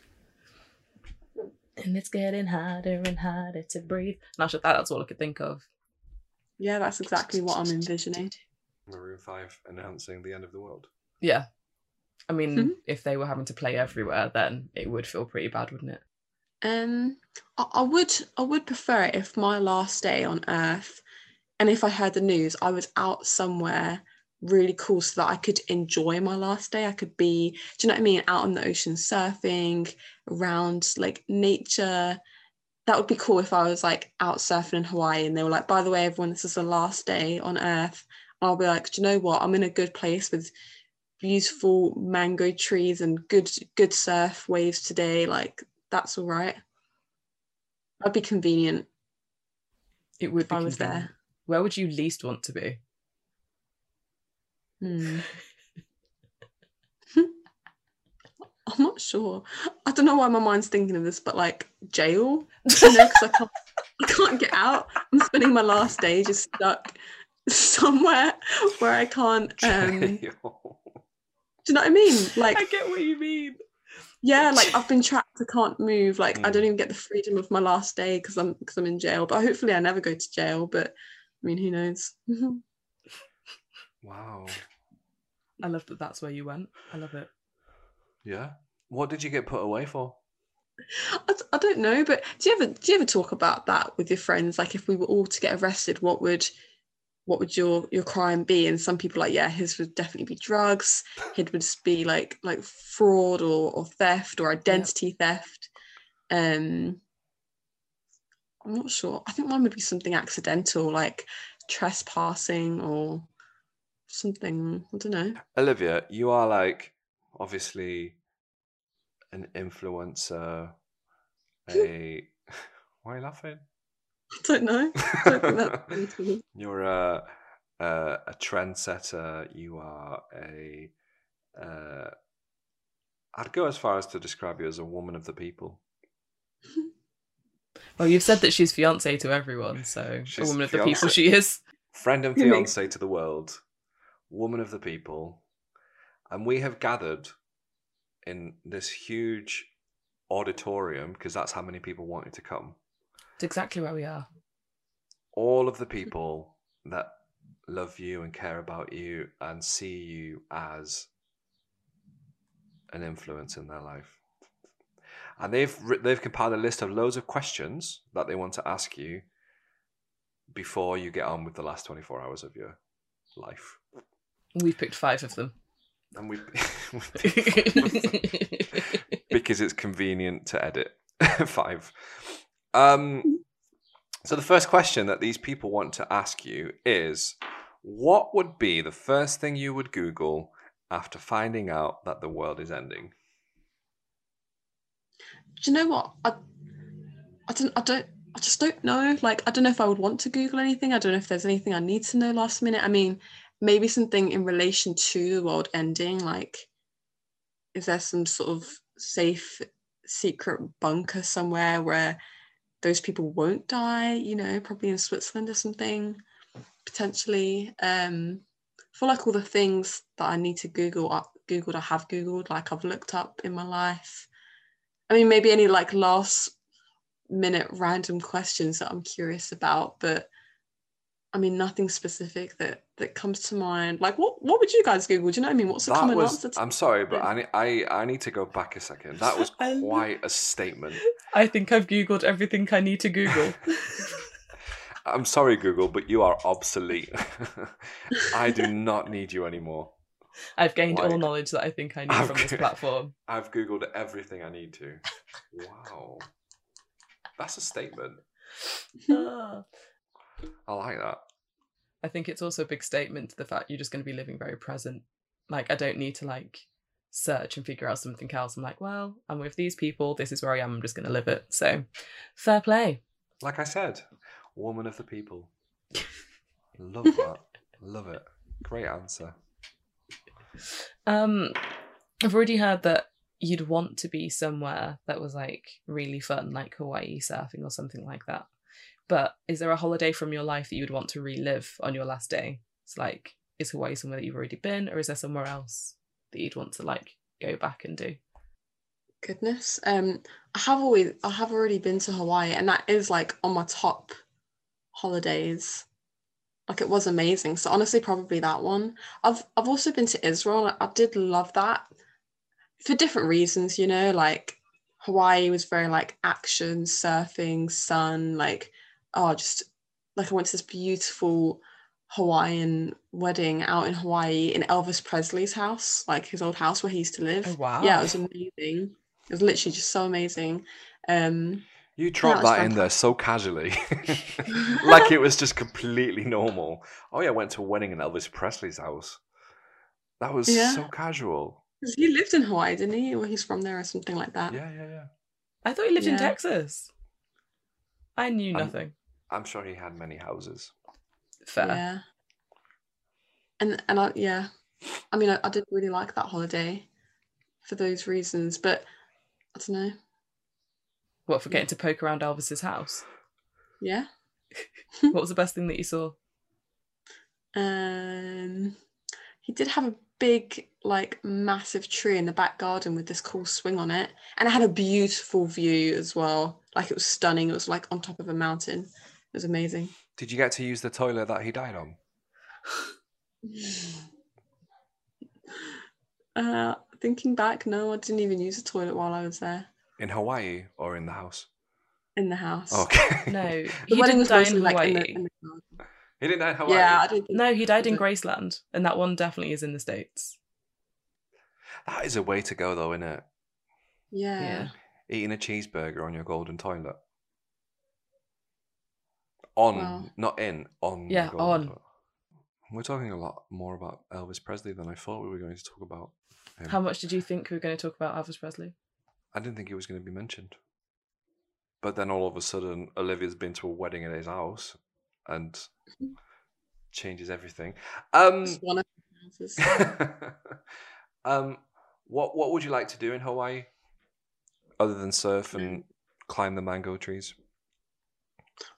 Speaker 4: And it's getting harder and harder to breathe. And after that, that's all I could think of.
Speaker 5: Yeah, that's exactly what I'm envisioning.
Speaker 3: Maroon Five announcing the end of the world.
Speaker 4: Yeah. I mean,
Speaker 5: Mhm.
Speaker 4: if they were having to play everywhere, then it would feel pretty bad, wouldn't it?
Speaker 5: Um, I, I would I would prefer it if my last day on Earth, and if I heard the news, I was out somewhere really cool so that I could enjoy my last day. I could be, do you know what I mean, out on the ocean surfing, around like nature. That would be cool if I was like out surfing in Hawaii and they were like, by the way, everyone, this is the last day on Earth. I'll be like, do you know what? I'm in a good place with beautiful mango trees and good good surf waves today. Like that's all right. That'd be convenient
Speaker 4: It would
Speaker 5: if
Speaker 4: be
Speaker 5: I was
Speaker 4: convenient.
Speaker 5: there.
Speaker 4: Where would you least want to be?
Speaker 5: Hmm. I'm not sure. I don't know why my mind's thinking of this, but like jail, you know, because I can't, I can't get out. I'm spending my last day just stuck somewhere where I can't. Um, do you know what I mean? Like,
Speaker 4: I get what you mean.
Speaker 5: yeah, like I've been trapped. I can't move. Like I
Speaker 3: Mm.
Speaker 5: don't even get the freedom of my last day because I'm because I'm in jail. But hopefully, I never go to jail. But I mean, who knows?
Speaker 3: wow.
Speaker 4: I love that that's where you went. I love it.
Speaker 3: Yeah. What did you get put away for?
Speaker 5: I don't know, but do you ever do you ever talk about that with your friends? Like, if we were all to get arrested, what would what would your your crime be? And some people are like, yeah, his would definitely be drugs. His would be like like fraud or or theft or identity theft. Um, I'm not sure. I think mine would be something accidental, like trespassing or something. I don't know.
Speaker 3: Olivia, you are like obviously an influencer, a why are you laughing?
Speaker 5: I don't know. I don't that's.
Speaker 3: You're a, a a trendsetter. You are a. Uh, I'd go as far as to describe you as a woman of the people.
Speaker 4: Well, you've said that she's fiance to everyone, so
Speaker 3: She's
Speaker 4: a woman of the people she is.
Speaker 3: Friend and
Speaker 5: It
Speaker 3: fiance to the world, woman of the people. And we have gathered in this huge auditorium because that's how many people wanted to come.
Speaker 4: It's exactly where we are.
Speaker 3: all of the people that love you and care about you and see you as an influence in their life. And they've they've compiled a list of loads of questions that they want to ask you before you get on with the last 24 hours of your life.
Speaker 4: We've picked five of them.
Speaker 3: And we because it's convenient to edit. Five. Um, so the first question that these people want to ask you is, what would be the first thing you would Google after finding out that the world is ending?
Speaker 5: Do you know what? I, I don't, I don't, I just don't know. Like, I don't know if I would want to Google anything. I don't know if there's anything I need to know last minute. I mean, maybe something in relation to the world ending. Like, is there some sort of safe, secret bunker somewhere where those people won't die? You know, probably in Switzerland or something, potentially. Um, feel like all the things that I need to Google, I Googled, I have Googled, like I've looked up in my life. I mean, maybe any like last minute random questions that I'm curious about, but I mean, nothing specific that that comes to mind. Like, what what would you guys Google? Do you know what I mean? What's the
Speaker 3: That
Speaker 5: common
Speaker 3: was.
Speaker 5: answer? To-
Speaker 3: I'm sorry, but I, ne- I I need to go back a second. That was quite a statement.
Speaker 4: I think I've googled everything I need to Google.
Speaker 3: I'm sorry, Google, but you are obsolete. I do not need you anymore.
Speaker 4: I've gained all knowledge that I think I need
Speaker 3: I've
Speaker 4: from this
Speaker 3: g-
Speaker 4: platform.
Speaker 3: I've Googled everything I need to. Wow. That's a statement. I like that.
Speaker 4: I think it's also a big statement to the fact you're just going to be living very present. Like, I don't need to like search and figure out something else. I'm like, well, I'm with these people. This is where I am. I'm just going to live it. So, fair play.
Speaker 3: Like I said, woman of the people. Love that. Love it. Great answer.
Speaker 4: Um, I've already heard that you'd want to be somewhere that was like really fun, like Hawaii surfing or something like that. But is there a holiday from your life that you would want to relive on your last day? It's like, is Hawaii somewhere that you've already been, or is there somewhere else that you'd want to like go back and do?
Speaker 5: Goodness. Um, I have always, I have already been to Hawaii, and that is like on my top holidays. Like it was amazing. So honestly, probably that one. I've I've also been to Israel. I did love that for different reasons. You know, like Hawaii was very like action, surfing, sun. Like oh, just like I went to this beautiful Hawaiian wedding out in Hawaii in Elvis Presley's house, like his old house where he used to live.
Speaker 4: Oh wow!
Speaker 5: Yeah, it was amazing. It was literally just so amazing. Um,
Speaker 3: You dropped
Speaker 5: was
Speaker 3: that in there so casually. like it was just completely normal. Oh yeah, I went to a wedding in Elvis Presley's house. That was
Speaker 5: Yeah.
Speaker 3: so casual.
Speaker 5: 'cause he lived in Hawaii, didn't he? Or he's from there or something like that.
Speaker 3: Yeah, yeah, yeah.
Speaker 4: I thought he lived in Texas. I knew nothing.
Speaker 3: I'm sure he had many houses.
Speaker 4: Fair.
Speaker 5: Yeah. And and I yeah, I mean I, I did really like that holiday for those reasons, but I don't know.
Speaker 4: What for getting to poke around Elvis's house?
Speaker 5: Yeah.
Speaker 4: What was the best thing that you saw?
Speaker 5: Um, he did have a big, like, massive tree in the back garden with this cool swing on it, and it had a beautiful view as well. Like it was stunning. It was like on top of a mountain. It was amazing.
Speaker 3: Did you get to use the toilet that he died on?
Speaker 5: Uh, thinking back, no, I didn't even use the toilet while I was there
Speaker 3: In Hawaii or in the house?
Speaker 5: in the house.
Speaker 3: Okay.
Speaker 4: No,
Speaker 5: the
Speaker 4: he
Speaker 5: wedding
Speaker 4: didn't
Speaker 5: was
Speaker 4: die
Speaker 5: mostly
Speaker 4: in
Speaker 5: like
Speaker 4: Hawaii.
Speaker 5: in the, in the
Speaker 3: he didn't die in Hawaii.
Speaker 5: Yeah, I don't.
Speaker 4: No, he died in Graceland, and that one definitely is in the states.
Speaker 3: That is a way to go though, isn't it?
Speaker 5: Yeah.
Speaker 4: Yeah.
Speaker 3: Eating a cheeseburger on your golden toilet. On,
Speaker 5: Wow.
Speaker 3: not in, on.
Speaker 4: Yeah, on.
Speaker 3: We're talking a lot more about Elvis Presley than I thought we were going to talk about. him.
Speaker 4: How much did you think we were going to talk about Elvis Presley?
Speaker 3: I didn't think he was going to be mentioned. But then all of a sudden, Olivia's been to a wedding at his house and changes everything. Um,
Speaker 5: one of the houses.
Speaker 3: um, what what would you like to do in Hawaii, other than surf and climb the mango trees?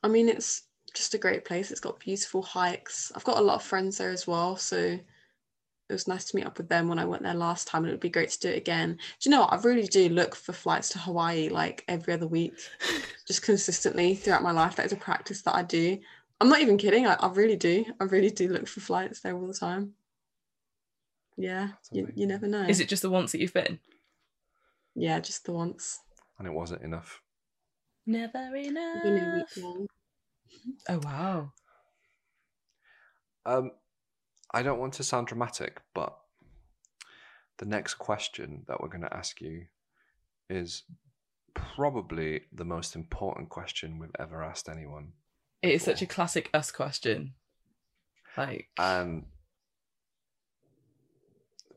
Speaker 5: I mean, it's just a great place. It's got beautiful hikes. I've got a lot of friends there as well, so it was nice to meet up with them when I went there last time, and it would be great to do it again. Do you know what? I really do look for flights to Hawaii like every other week, just consistently throughout my life. That is a practice that I do. I'm not even kidding. I, I really do. I really do look for flights there all the time. Yeah, you, you never know.
Speaker 4: Is it just the once that you've been?
Speaker 5: Yeah, just the once.
Speaker 3: And it wasn't enough.
Speaker 4: Never
Speaker 5: Only a
Speaker 4: enough. Oh wow.
Speaker 3: Um, I don't want to sound dramatic, but the next question that we're going to ask you is probably the most important question we've ever asked anyone.
Speaker 4: It is such a classic us question. Like
Speaker 3: And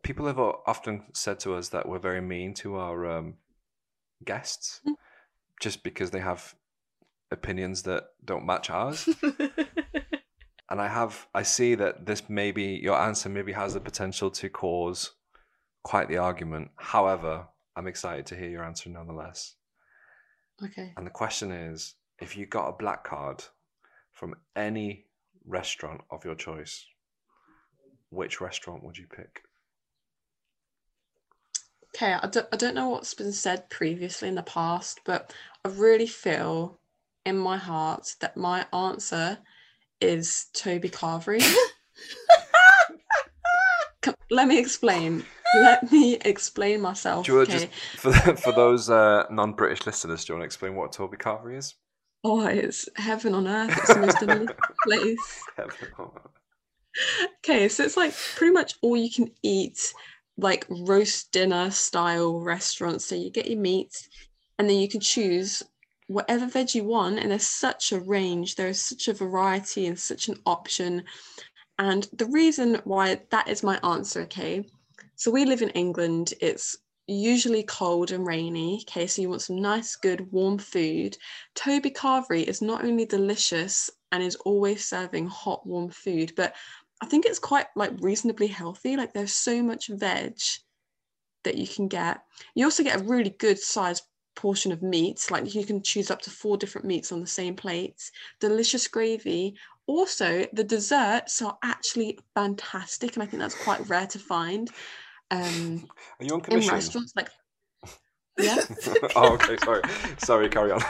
Speaker 3: people have often said to us that we're very mean to our um, guests
Speaker 5: Mm.
Speaker 3: just because they have opinions that don't match ours. and I have, I see that this maybe, your answer maybe has the potential to cause quite the argument. However, I'm excited to hear your answer nonetheless.
Speaker 5: Okay.
Speaker 3: And the question is if you got a black card from any restaurant of your choice, which restaurant would you pick?
Speaker 5: Okay, I don't, I don't know what's been said previously in the past, but I really feel in my heart that my answer is Toby Carvery. Let me explain. Let me explain myself.
Speaker 3: Do you want
Speaker 5: okay.
Speaker 3: just, for, for those uh, non British listeners, do you want to explain what Toby Carvery is?
Speaker 5: Oh, it's heaven on earth. It's the most delicious place. Okay, so it's like pretty much all you can eat, like roast dinner style restaurant. So you get your meat, and then you can choose whatever veg you want. And there's such a range, there is such a variety and such an option. And the reason why that is my answer, okay. So we live in England. It's usually cold and rainy. Okay, so you want some nice, good, warm food. Toby Carvery is not only delicious and is always serving hot, warm food, but I think it's quite like reasonably healthy. Like there's so much veg that you can get. You also get a really good sized portion of meat. Like you can choose up to four different meats on the same plate. Delicious gravy. Also, the desserts are actually fantastic, and I think that's quite rare to find. Um,
Speaker 3: Are you on commission?
Speaker 5: in
Speaker 3: commission?
Speaker 5: restaurants, like yeah.
Speaker 3: oh, okay. Sorry. Sorry, carry on.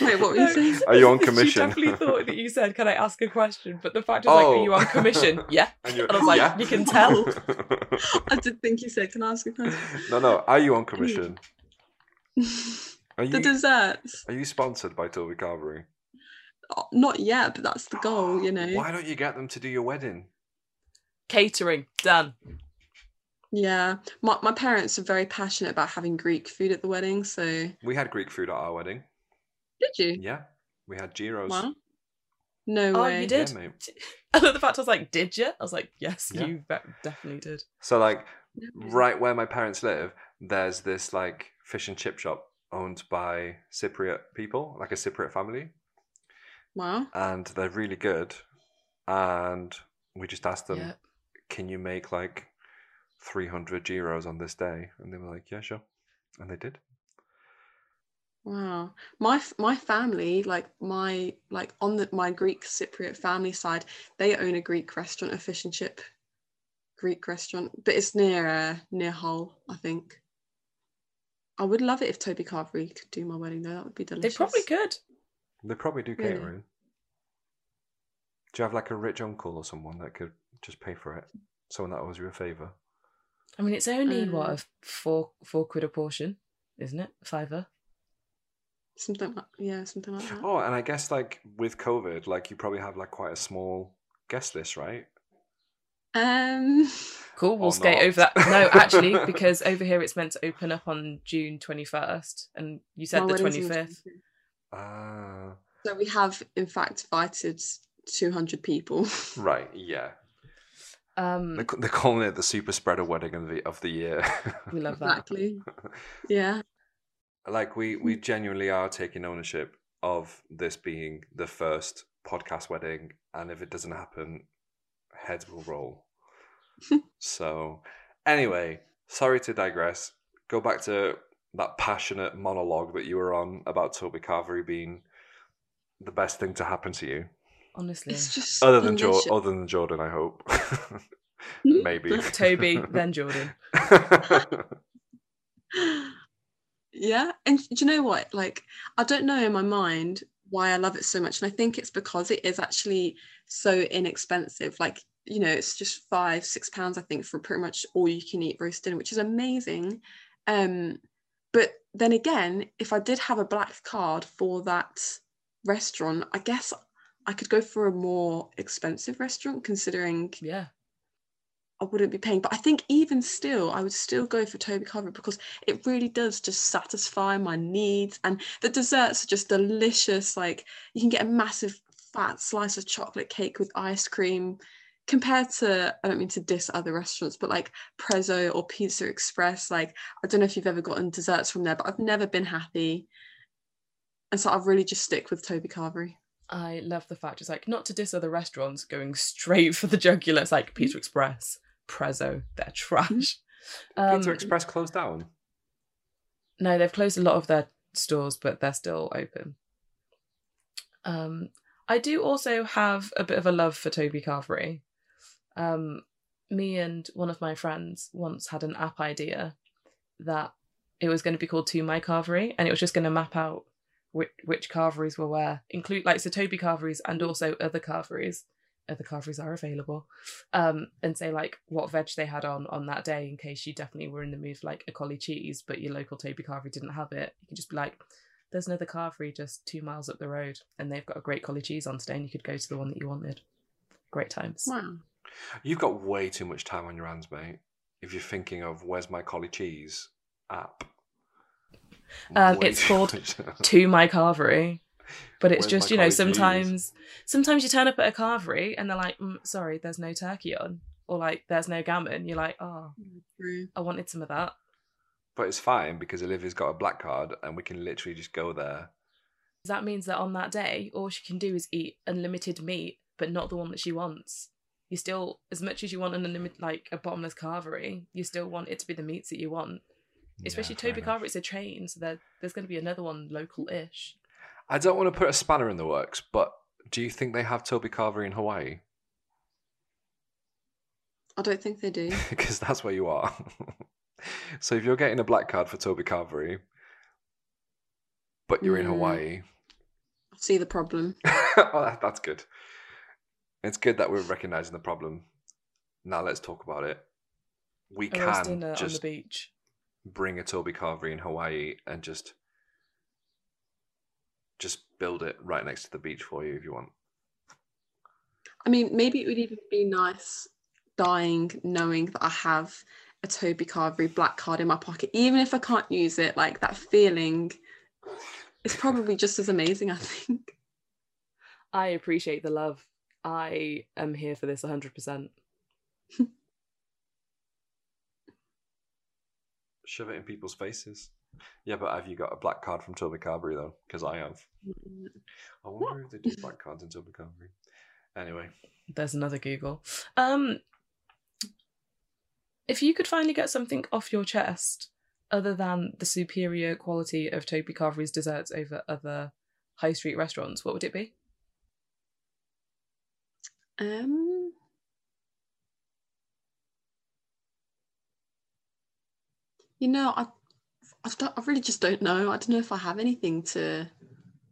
Speaker 5: Wait, what were you saying?
Speaker 3: Are you on
Speaker 4: She
Speaker 3: commission?
Speaker 4: definitely thought that you said, "Can I ask a question?" But the fact is, like,
Speaker 3: Oh.
Speaker 4: are you on commission? Yeah.
Speaker 3: And, you're-
Speaker 4: And I was like,
Speaker 3: yeah?
Speaker 4: you can tell.
Speaker 5: I did think you said, "Can I ask a question?"
Speaker 3: no, no. Are you on commission? Are you, the
Speaker 5: desserts,
Speaker 3: are you sponsored by Toby Carvery?
Speaker 5: Oh, uh, not yet, but that's the goal, you know.
Speaker 3: Why don't you get them to do your wedding?
Speaker 4: Catering done.
Speaker 5: Yeah, my my parents are very passionate about having Greek food at the wedding. So
Speaker 3: We had Greek food at our wedding.
Speaker 5: Did you?
Speaker 3: Yeah. We had gyros.
Speaker 5: Wow. No
Speaker 4: Oh,
Speaker 5: way.
Speaker 4: you did.
Speaker 3: Yeah, mate.
Speaker 4: I love the fact I was like, "Did you?" I was like, "Yes,
Speaker 3: Yeah.
Speaker 4: you be- definitely did."
Speaker 3: So like right where my parents live, there's this like fish and chip shop owned by Cypriot people, like a Cypriot family,
Speaker 5: Wow.
Speaker 3: and they're really good. And we just asked them,
Speaker 4: Yeah.
Speaker 3: "Can you make like 300 gyros on this day?" And they were like, "Yeah, sure," and they did.
Speaker 5: Wow. My my family, like my like on the my Greek Cypriot family side, they own a Greek restaurant, a fish and chip Greek restaurant, but it's near uh, near Hull, I think. I would love it if Toby Carvery could do my wedding though. That would be delicious.
Speaker 4: They
Speaker 5: delicious.
Speaker 4: probably could.
Speaker 3: They probably do
Speaker 5: Really?
Speaker 3: catering. Do you have like a rich uncle or someone that could just pay for it? Someone that owes you a favor?
Speaker 4: I mean, it's only what
Speaker 5: Um,
Speaker 4: a four four quid a portion, isn't it? Fiver.
Speaker 5: Something like yeah, something like that.
Speaker 3: Oh, and I guess like with COVID, like you probably have like quite a small guest list, right?
Speaker 5: Um
Speaker 4: Cool. We'll skate
Speaker 3: not.
Speaker 4: over that. No, actually, because over here it's meant to open up on June twenty first, and you said
Speaker 5: my
Speaker 4: the
Speaker 5: wedding's
Speaker 4: twenty
Speaker 5: on the
Speaker 4: fifth.
Speaker 5: 25th.
Speaker 3: Ah,
Speaker 5: So we have in fact invited 200 people.
Speaker 3: right, yeah.
Speaker 4: Um,
Speaker 3: They're, they're calling it the super spreader wedding of the of the year.
Speaker 4: we love that.
Speaker 5: exactly. Yeah.
Speaker 3: like we we genuinely are taking ownership of this being the first podcast wedding, and if it doesn't happen, heads will roll. so, anyway, sorry to digress. Go back to that passionate monologue that you were on about Toby Carvery being the best thing to happen to you,
Speaker 4: Honestly,
Speaker 5: It's just
Speaker 3: other than jo- other than Jordan. I hope. Hmm? Maybe
Speaker 4: Toby, then Jordan.
Speaker 5: yeah and do you know what like i don't know in my mind why i love it so much. And i think it's because it is actually so inexpensive. Like you know it's just five six pounds i think for pretty much all you can eat roast dinner which is amazing. Um but then again if i did have a black card for that restaurant i guess i could go for a more expensive restaurant considering
Speaker 4: Yeah.
Speaker 5: I wouldn't be paying. But I think even still, I would still go for Toby Carvery because it really does just satisfy my needs. And the desserts are just delicious. Like you can get a massive fat slice of chocolate cake with ice cream. Compared to, I don't mean to diss other restaurants, but like Prezzo or Pizza Express, like I don't know if you've ever gotten desserts from there, but I've never been happy. And so I've really just stick with Toby Carvery.
Speaker 4: I love the fact it's like not to diss other restaurants going straight for the jugular. It's like Pizza Express, Prezzo, they're trash. Um,
Speaker 3: Pizza Express closed down.
Speaker 4: No, they've closed a lot of their stores, but they're still open. Um, I do also have a bit of a love for Toby Carvery. Um, me and one of my friends once had an app idea that it was going to be called To My Carvery, and it was just going to map out which, which carveries were where, include like so Toby carveries and also other carveries. Other carveries are available, um, and say like what veg they had on on that day in case you definitely were in the mood for like a cauli cheese, but your local Toby carvery didn't have it. You can just be like, "There's another carvery just two miles up the road, and they've got a great cauli cheese on today, and you could go to the one that you wanted." Great times.
Speaker 5: Wow.
Speaker 3: You've got way too much time on your hands, mate. If you're thinking of where's my cauli cheese app.
Speaker 4: Um, it's called to my carvery. But it's
Speaker 3: Where's
Speaker 4: just you know
Speaker 3: cauli cheese?
Speaker 4: sometimes sometimes you turn up at a carvery and they're like, mm, "Sorry, there's no turkey on," or like, "There's no gammon." You're like, "Oh,
Speaker 5: True.
Speaker 4: I wanted some of that."
Speaker 3: But it's fine because Olivia's got a black card and we can literally just go there.
Speaker 4: That means that on that day, all she can do is eat unlimited meat, but not the one that she wants. You still, as much as you want an unlimited, like a bottomless carvery, you still want it to be the meats that you want. Especially
Speaker 3: Yeah,
Speaker 4: Toby
Speaker 3: enough.
Speaker 4: Carvery, it's a chain, so there, there's going to be another one local-ish.
Speaker 3: I don't want to put a spanner in the works, but do you think they have Toby Carvery in Hawaii?
Speaker 5: I don't think they do.
Speaker 3: because that's where you are. so if you're getting a black card for Toby Carvery, but you're in
Speaker 5: Mm.
Speaker 3: Hawaii,
Speaker 5: I see the problem.
Speaker 3: oh, that- that's good. It's good that we're recognizing the problem. Now let's talk about it. We
Speaker 4: A
Speaker 3: can
Speaker 4: dinner on the
Speaker 3: just
Speaker 4: beach.
Speaker 3: bring a Toby Carvery in Hawaii and just just build it right next to the beach for you if you want.
Speaker 5: I mean, maybe it would even be nice dying knowing that I have a Toby Carvery black card in my pocket, even if I can't use it. Like that feeling is probably just as amazing, I think.
Speaker 4: I appreciate the love. I am here for this 100%.
Speaker 3: Shove it in people's faces. Yeah, but have you got a black card from Toby Carvery though? Because I have. I wonder if they do black cards in Toby Carvery. Anyway,
Speaker 4: There's another Google. Um, if you could finally get something off your chest other than the superior quality of Toby Carvery's desserts over other high street restaurants, what would it be?
Speaker 5: Um, you know, I, I, don't, I really just don't know. I don't know if I have anything to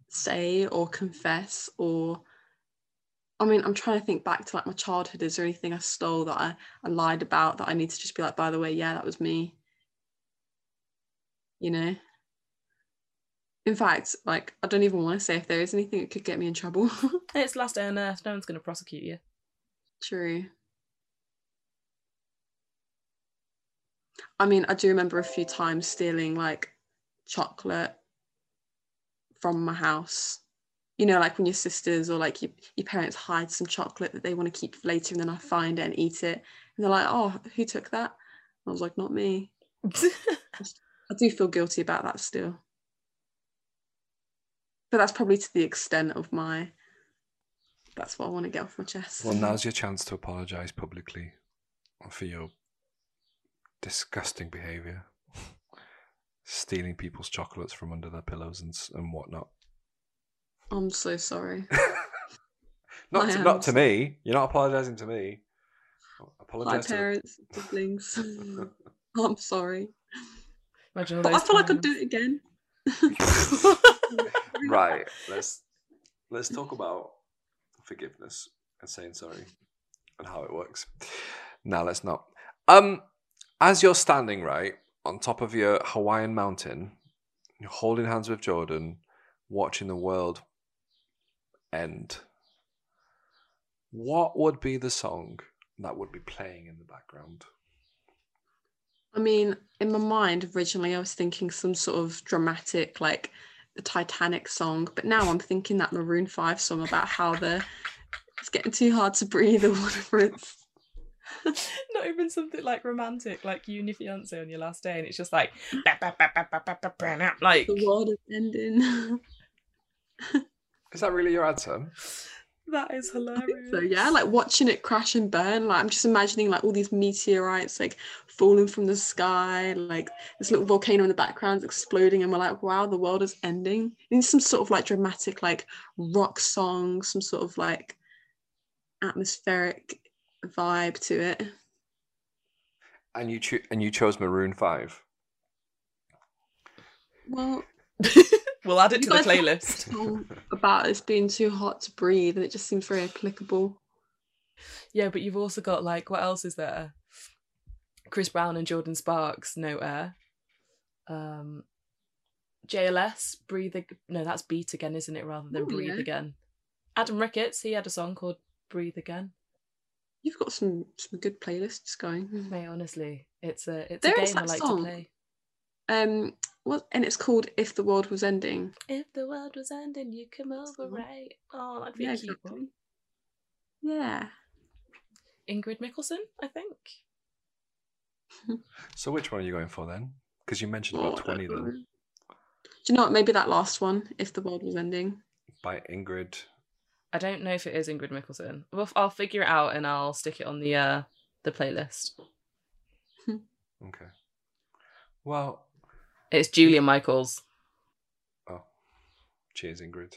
Speaker 5: say or confess or. I mean, I'm trying to think back to like my childhood. Is there anything I stole that I, I lied about that I need to just be like, by the way, yeah, that was me. You know? In fact, like, I don't even want to say if there is anything that could get me in trouble.
Speaker 4: It's last day on earth. No one's going to prosecute you.
Speaker 5: True. I mean, I do remember a few times stealing like chocolate from my house. You know, like when your sisters or like your, your parents hide some chocolate that they want to keep for later, and then I find it and eat it. And they're like, oh, who took that? I was like, not me. I do feel guilty about that still. But that's probably to the extent of my. That's what I want to get off my chest.
Speaker 3: well, now's your chance to apologize publicly for your disgusting behavior, stealing people's chocolates from under their pillows and and whatnot.
Speaker 5: I'm so sorry.
Speaker 3: not
Speaker 5: I
Speaker 3: to,
Speaker 5: am
Speaker 3: not to me. You're not apologizing to me.
Speaker 5: My
Speaker 3: Apologize to
Speaker 5: parents, siblings. I'm sorry.
Speaker 4: Imagine all
Speaker 5: But I
Speaker 4: those
Speaker 5: feel like I'd do it again.
Speaker 3: right. Let's let's talk about forgiveness and saying sorry and how it works. Now let's not. Um, as you're standing right on top of your Hawaiian mountain, you're holding hands with Jordan, watching the world end. What would be the song that would be playing in the background?
Speaker 5: I mean, in my mind, originally I was thinking some sort of dramatic, like the Titanic song, but now I'm thinking that Maroon 5 song about how the it's getting too hard to breathe or whatever it's.
Speaker 4: Not even something like romantic, like you and your fiance on your last day, and it's just like, "Ba, ba, ba, ba, ba, ba, ba, ba," like
Speaker 5: The world is ending.
Speaker 3: Is that really your answer?
Speaker 4: that is hilarious.
Speaker 5: so yeah, like watching it crash and burn. Like I'm just imagining like all these meteorites like falling from the sky, like this little volcano in the background exploding, and we're like, wow, the world is ending. In some sort of like dramatic like rock song, some sort of like atmospheric vibe to it.
Speaker 3: And you cho- and you chose Maroon Five.
Speaker 5: Well,
Speaker 4: we'll add it to the
Speaker 5: guys have a
Speaker 4: playlist.
Speaker 5: song about it's being too hot to breathe, and it just seems very applicable.
Speaker 4: Yeah, but you've also got like what else is there? Chris Brown and Jordin Sparks, No Air. Um JLS, Breathe Ag- No, that's Beat Again, isn't it? Rather than
Speaker 5: Oh,
Speaker 4: Breathe
Speaker 5: yeah.
Speaker 4: Again. Adam Ricketts, he had a song called Breathe Again.
Speaker 5: You've got some some good playlists going.
Speaker 4: Mate, honestly, it's a it's
Speaker 5: There
Speaker 4: a
Speaker 5: is
Speaker 4: game I like
Speaker 5: song.
Speaker 4: to play.
Speaker 5: Um, what? And it's called "If the World Was Ending."
Speaker 4: If the world was ending, you come over, right? Oh, that'd be
Speaker 5: Yeah,
Speaker 4: a cute
Speaker 5: exactly.
Speaker 4: one.
Speaker 5: Yeah.
Speaker 4: Ingrid Michaelson, I think.
Speaker 3: So which one are you going for then? Because you mentioned
Speaker 5: Oh,
Speaker 3: about
Speaker 5: I
Speaker 3: twenty
Speaker 5: don't
Speaker 3: of them
Speaker 5: Do you know what? Maybe that last one, "If the World Was Ending."
Speaker 3: by Ingrid.
Speaker 4: I don't know if it is Ingrid Michaelson. Well, I'll figure it out and I'll stick it on the uh the playlist.
Speaker 3: Okay. Well,
Speaker 4: It's Julia Michaels.
Speaker 3: oh, cheers, Ingrid.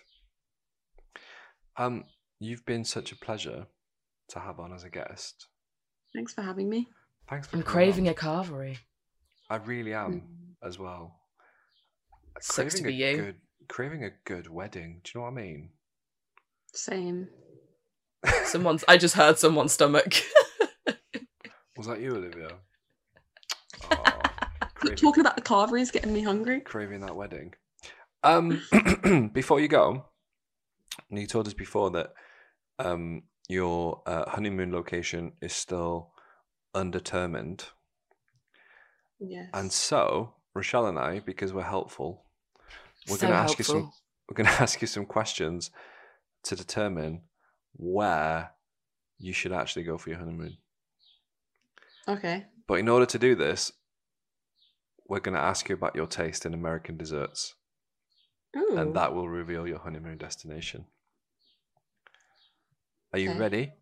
Speaker 3: Um, you've been such a pleasure to have on as a guest.
Speaker 5: Thanks for having me.
Speaker 3: Thanks for
Speaker 4: I'm craving
Speaker 3: on.
Speaker 4: a carvery.
Speaker 3: I really am
Speaker 5: Mm.
Speaker 3: as well.
Speaker 4: Sucks to
Speaker 3: Craving
Speaker 4: be
Speaker 3: a
Speaker 4: you.
Speaker 3: Good, craving a good wedding. Do you know what I mean?
Speaker 5: Same.
Speaker 4: Someone's. I just heard someone's stomach.
Speaker 3: Was that you, Olivia? Oh, craving,
Speaker 5: Talking about the carvery is getting me hungry.
Speaker 3: craving that wedding. Um, before you go, you told us before that um your uh, honeymoon location is still undetermined,
Speaker 5: Yes.
Speaker 3: and so Rochelle and I, because we're helpful, we're
Speaker 4: So
Speaker 3: going to ask you some. We're going to ask you some questions to determine where you should actually go for your honeymoon.
Speaker 5: okay.
Speaker 3: But in order to do this, we're going to ask you about your taste in American desserts,
Speaker 5: Ooh.
Speaker 3: and that will reveal your honeymoon destination. Are you
Speaker 5: Okay.
Speaker 3: ready?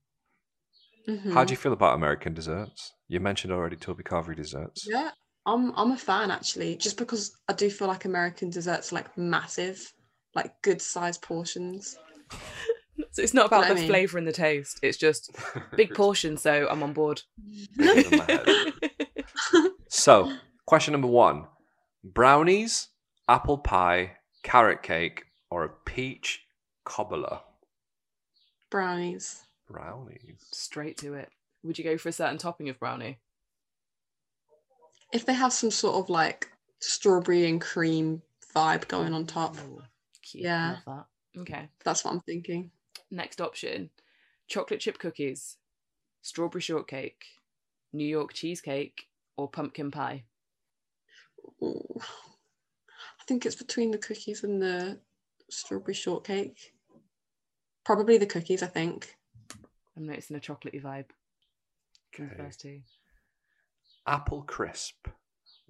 Speaker 5: Mhm.
Speaker 3: How do you feel about American desserts? You mentioned already Toby Carvery desserts.
Speaker 5: Yeah, I'm I'm a fan actually, just because I do feel like American desserts are like massive, like good sized portions.
Speaker 4: So it's not about
Speaker 5: what I
Speaker 4: the
Speaker 5: mean?
Speaker 4: flavour and the taste. It's just big portion, so I'm on board.
Speaker 3: Bigger my head. So, question number one brownies, apple pie, carrot cake, or a peach cobbler?
Speaker 5: Brownies.
Speaker 3: Brownies.
Speaker 4: Straight to it. Would you go for a certain topping of brownie?
Speaker 5: If they have some sort of like strawberry and cream vibe going on top,
Speaker 4: Ooh, cute.
Speaker 5: Yeah.
Speaker 4: Love that. Okay.
Speaker 5: that's what I'm thinking.
Speaker 4: Next option chocolate chip cookies, strawberry shortcake, New York cheesecake, or pumpkin pie.
Speaker 5: Ooh. I think it's between the cookies and the strawberry shortcake. Probably the cookies, I think.
Speaker 4: I'm noticing a chocolatey vibe from the
Speaker 3: Okay.
Speaker 4: first two.
Speaker 3: Apple crisp,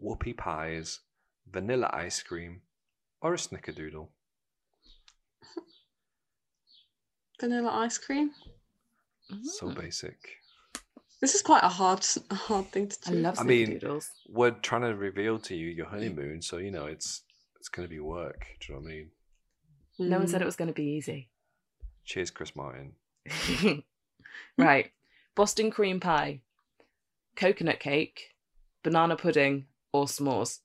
Speaker 3: whoopie pies, vanilla ice cream, or a snickerdoodle?
Speaker 5: Vanilla ice cream.
Speaker 3: So
Speaker 4: Mm.
Speaker 3: basic.
Speaker 5: This is quite a hard, a hard thing to
Speaker 4: I
Speaker 5: do.
Speaker 4: love
Speaker 3: I mean-
Speaker 4: snickerdoodles.
Speaker 3: We're trying to reveal to you your honeymoon, so you know it's it's going to be work. Do you know what I mean?
Speaker 4: No one said
Speaker 5: Mm.
Speaker 4: it was going to be easy.
Speaker 3: Cheers, Chris Martin.
Speaker 4: right. Boston cream pie, coconut cake, banana pudding, or s'mores.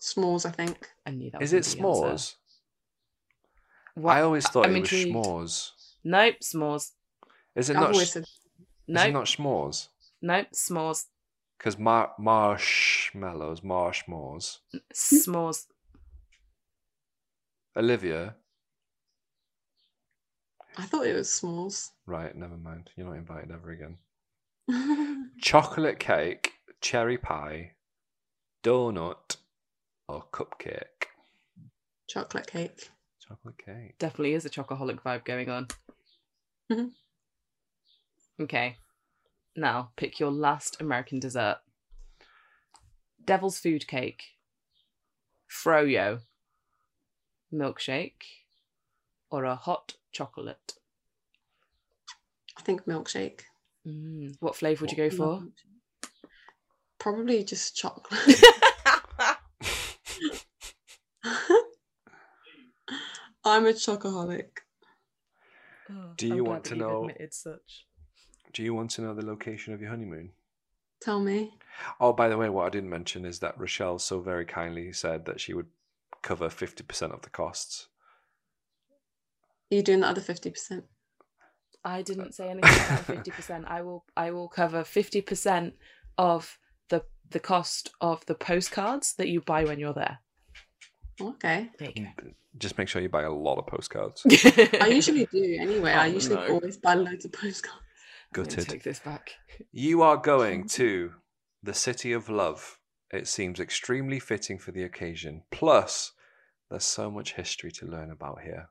Speaker 5: S'mores, I think.
Speaker 4: I knew that
Speaker 3: Is
Speaker 4: was
Speaker 3: it
Speaker 4: gonna be the answer.
Speaker 3: s'mores?
Speaker 4: What?
Speaker 3: I always thought
Speaker 4: I'm
Speaker 3: it was
Speaker 4: intrigued.
Speaker 3: schmores.
Speaker 4: Nope, s'mores.
Speaker 3: Is it
Speaker 5: I've
Speaker 3: not?
Speaker 5: always
Speaker 3: sh-
Speaker 5: said
Speaker 3: Is it not schmores?
Speaker 4: nope, s'mores.
Speaker 3: Because mar- marshmallows, marshmallows.
Speaker 4: S'mores.
Speaker 3: Olivia,
Speaker 5: I thought it was s'mores.
Speaker 3: right? Never mind. You're not invited ever again. Chocolate cake, cherry pie, donut, or cupcake.
Speaker 5: Chocolate cake.
Speaker 3: Chocolate cake.
Speaker 4: Definitely is a chocoholic vibe going on.
Speaker 5: Mhm.
Speaker 4: Okay. Now, pick your last American dessert. Devil's food cake. Froyo. Milkshake. Or a hot chocolate.
Speaker 5: I think milkshake.
Speaker 4: Mm, what flavour would you go for?
Speaker 5: Probably just chocolate. I'm a chocoholic.
Speaker 3: Do you want to know-
Speaker 4: such?
Speaker 3: Do you want to know the location of your honeymoon?
Speaker 5: Tell me.
Speaker 3: Oh, by the way, what I didn't mention is that Rochelle so very kindly said that she would cover 50% of the costs.
Speaker 5: Are you doing the other 50%?
Speaker 4: I didn't say anything about fifty percent. I will I will cover fifty percent of the the cost of the postcards that you buy when you're there.
Speaker 5: Okay.
Speaker 4: There
Speaker 3: Just make sure you buy a lot of postcards.
Speaker 5: I usually do anyway. I
Speaker 4: Oh,
Speaker 5: usually
Speaker 4: no.
Speaker 5: always buy loads of postcards.
Speaker 4: I'm
Speaker 3: Gutted.
Speaker 4: Take this back.
Speaker 3: You are going to the City of Love. It seems extremely fitting for the occasion. Plus, there's so much history to learn about here.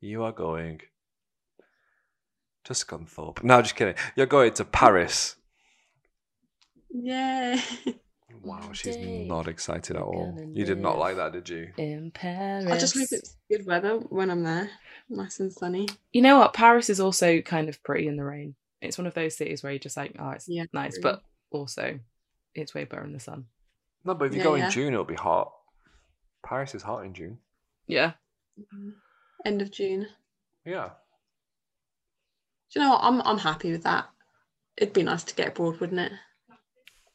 Speaker 3: You are going to Scunthorpe. No, just kidding. You're going to Paris.
Speaker 5: Yay.
Speaker 3: Wow, she's
Speaker 4: day
Speaker 3: not excited at all. You did not like that, did you?
Speaker 4: In Paris.
Speaker 5: I just hope it's good weather when I'm there. Nice and sunny.
Speaker 4: You know what? Paris is also kind of pretty in the rain. It's one of those cities where you're just like, oh, it's
Speaker 5: Yeah,
Speaker 4: nice,
Speaker 5: true.
Speaker 4: but also it's way better in the sun.
Speaker 3: No, but if you
Speaker 5: Yeah,
Speaker 3: go
Speaker 5: yeah.
Speaker 3: in June, it'll be hot. Paris is hot in June.
Speaker 4: Yeah. Mm-hmm.
Speaker 5: End of June.
Speaker 3: Yeah.
Speaker 5: Do you know what? I'm I'm happy with that. It'd be nice to get abroad, wouldn't it?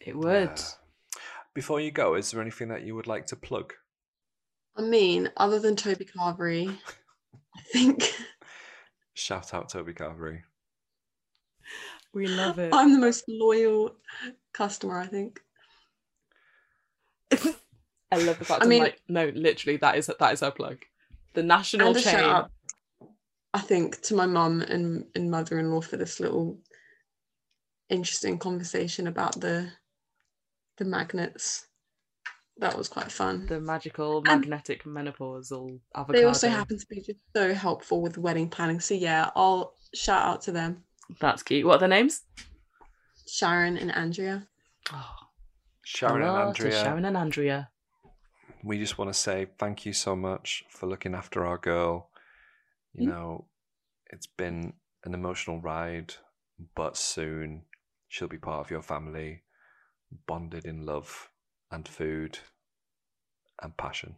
Speaker 4: It would.
Speaker 3: Yeah. Before you go, is there anything that you would like to plug?
Speaker 5: I mean, other than Toby Carvery, I think
Speaker 3: Shout out Toby Carvery.
Speaker 4: We love it.
Speaker 5: I'm the most loyal customer, I think.
Speaker 4: I love the fact.
Speaker 5: I
Speaker 4: I
Speaker 5: mean-
Speaker 4: like, no, literally, that is that is our plug. The national
Speaker 5: and a
Speaker 4: chain.
Speaker 5: shout out, I think, to my mum and, and mother in law for this little interesting conversation about the the magnets. That was quite fun.
Speaker 4: The magical
Speaker 5: And-
Speaker 4: magnetic menopausal avocado.
Speaker 5: They also happen to be just so helpful with wedding planning. So yeah, I'll shout out to them.
Speaker 4: That's cute. What are their names?
Speaker 5: Sharon and Andrea.
Speaker 4: Oh,
Speaker 3: Sharon and Andrea,
Speaker 4: Sharon and Andrea.
Speaker 3: we just want to say thank you so much for looking after our girl. You
Speaker 5: Mm.
Speaker 3: know, it's been an emotional ride, but soon she'll be part of your family, bonded in love and food and passion.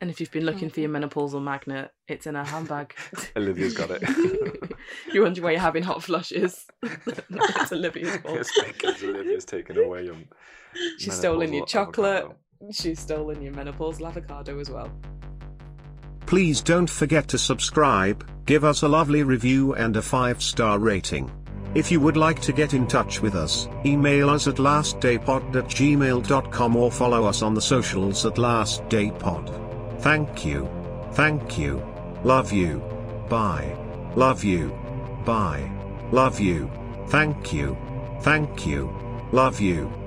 Speaker 4: And if you've been looking for your mm-hmm. menopausal magnet, it's in her handbag.
Speaker 3: Olivia's got it.
Speaker 4: you wonder why you're having hot flushes. it's Olivia's fault.
Speaker 3: it's because Olivia's taken away your
Speaker 4: She's stolen your chocolate.
Speaker 3: avocado.
Speaker 4: She's stolen your menopausal avocado as well.
Speaker 2: Please don't forget to subscribe, give us a lovely review and a 5-star rating. If you would like to get in touch with us, email us at lastdaypod at gmail.com or follow us on the socials at lastdaypod. Thank you. Thank you. Love you. Bye. Love you. Bye. Love you. Thank you. Thank you. Love you.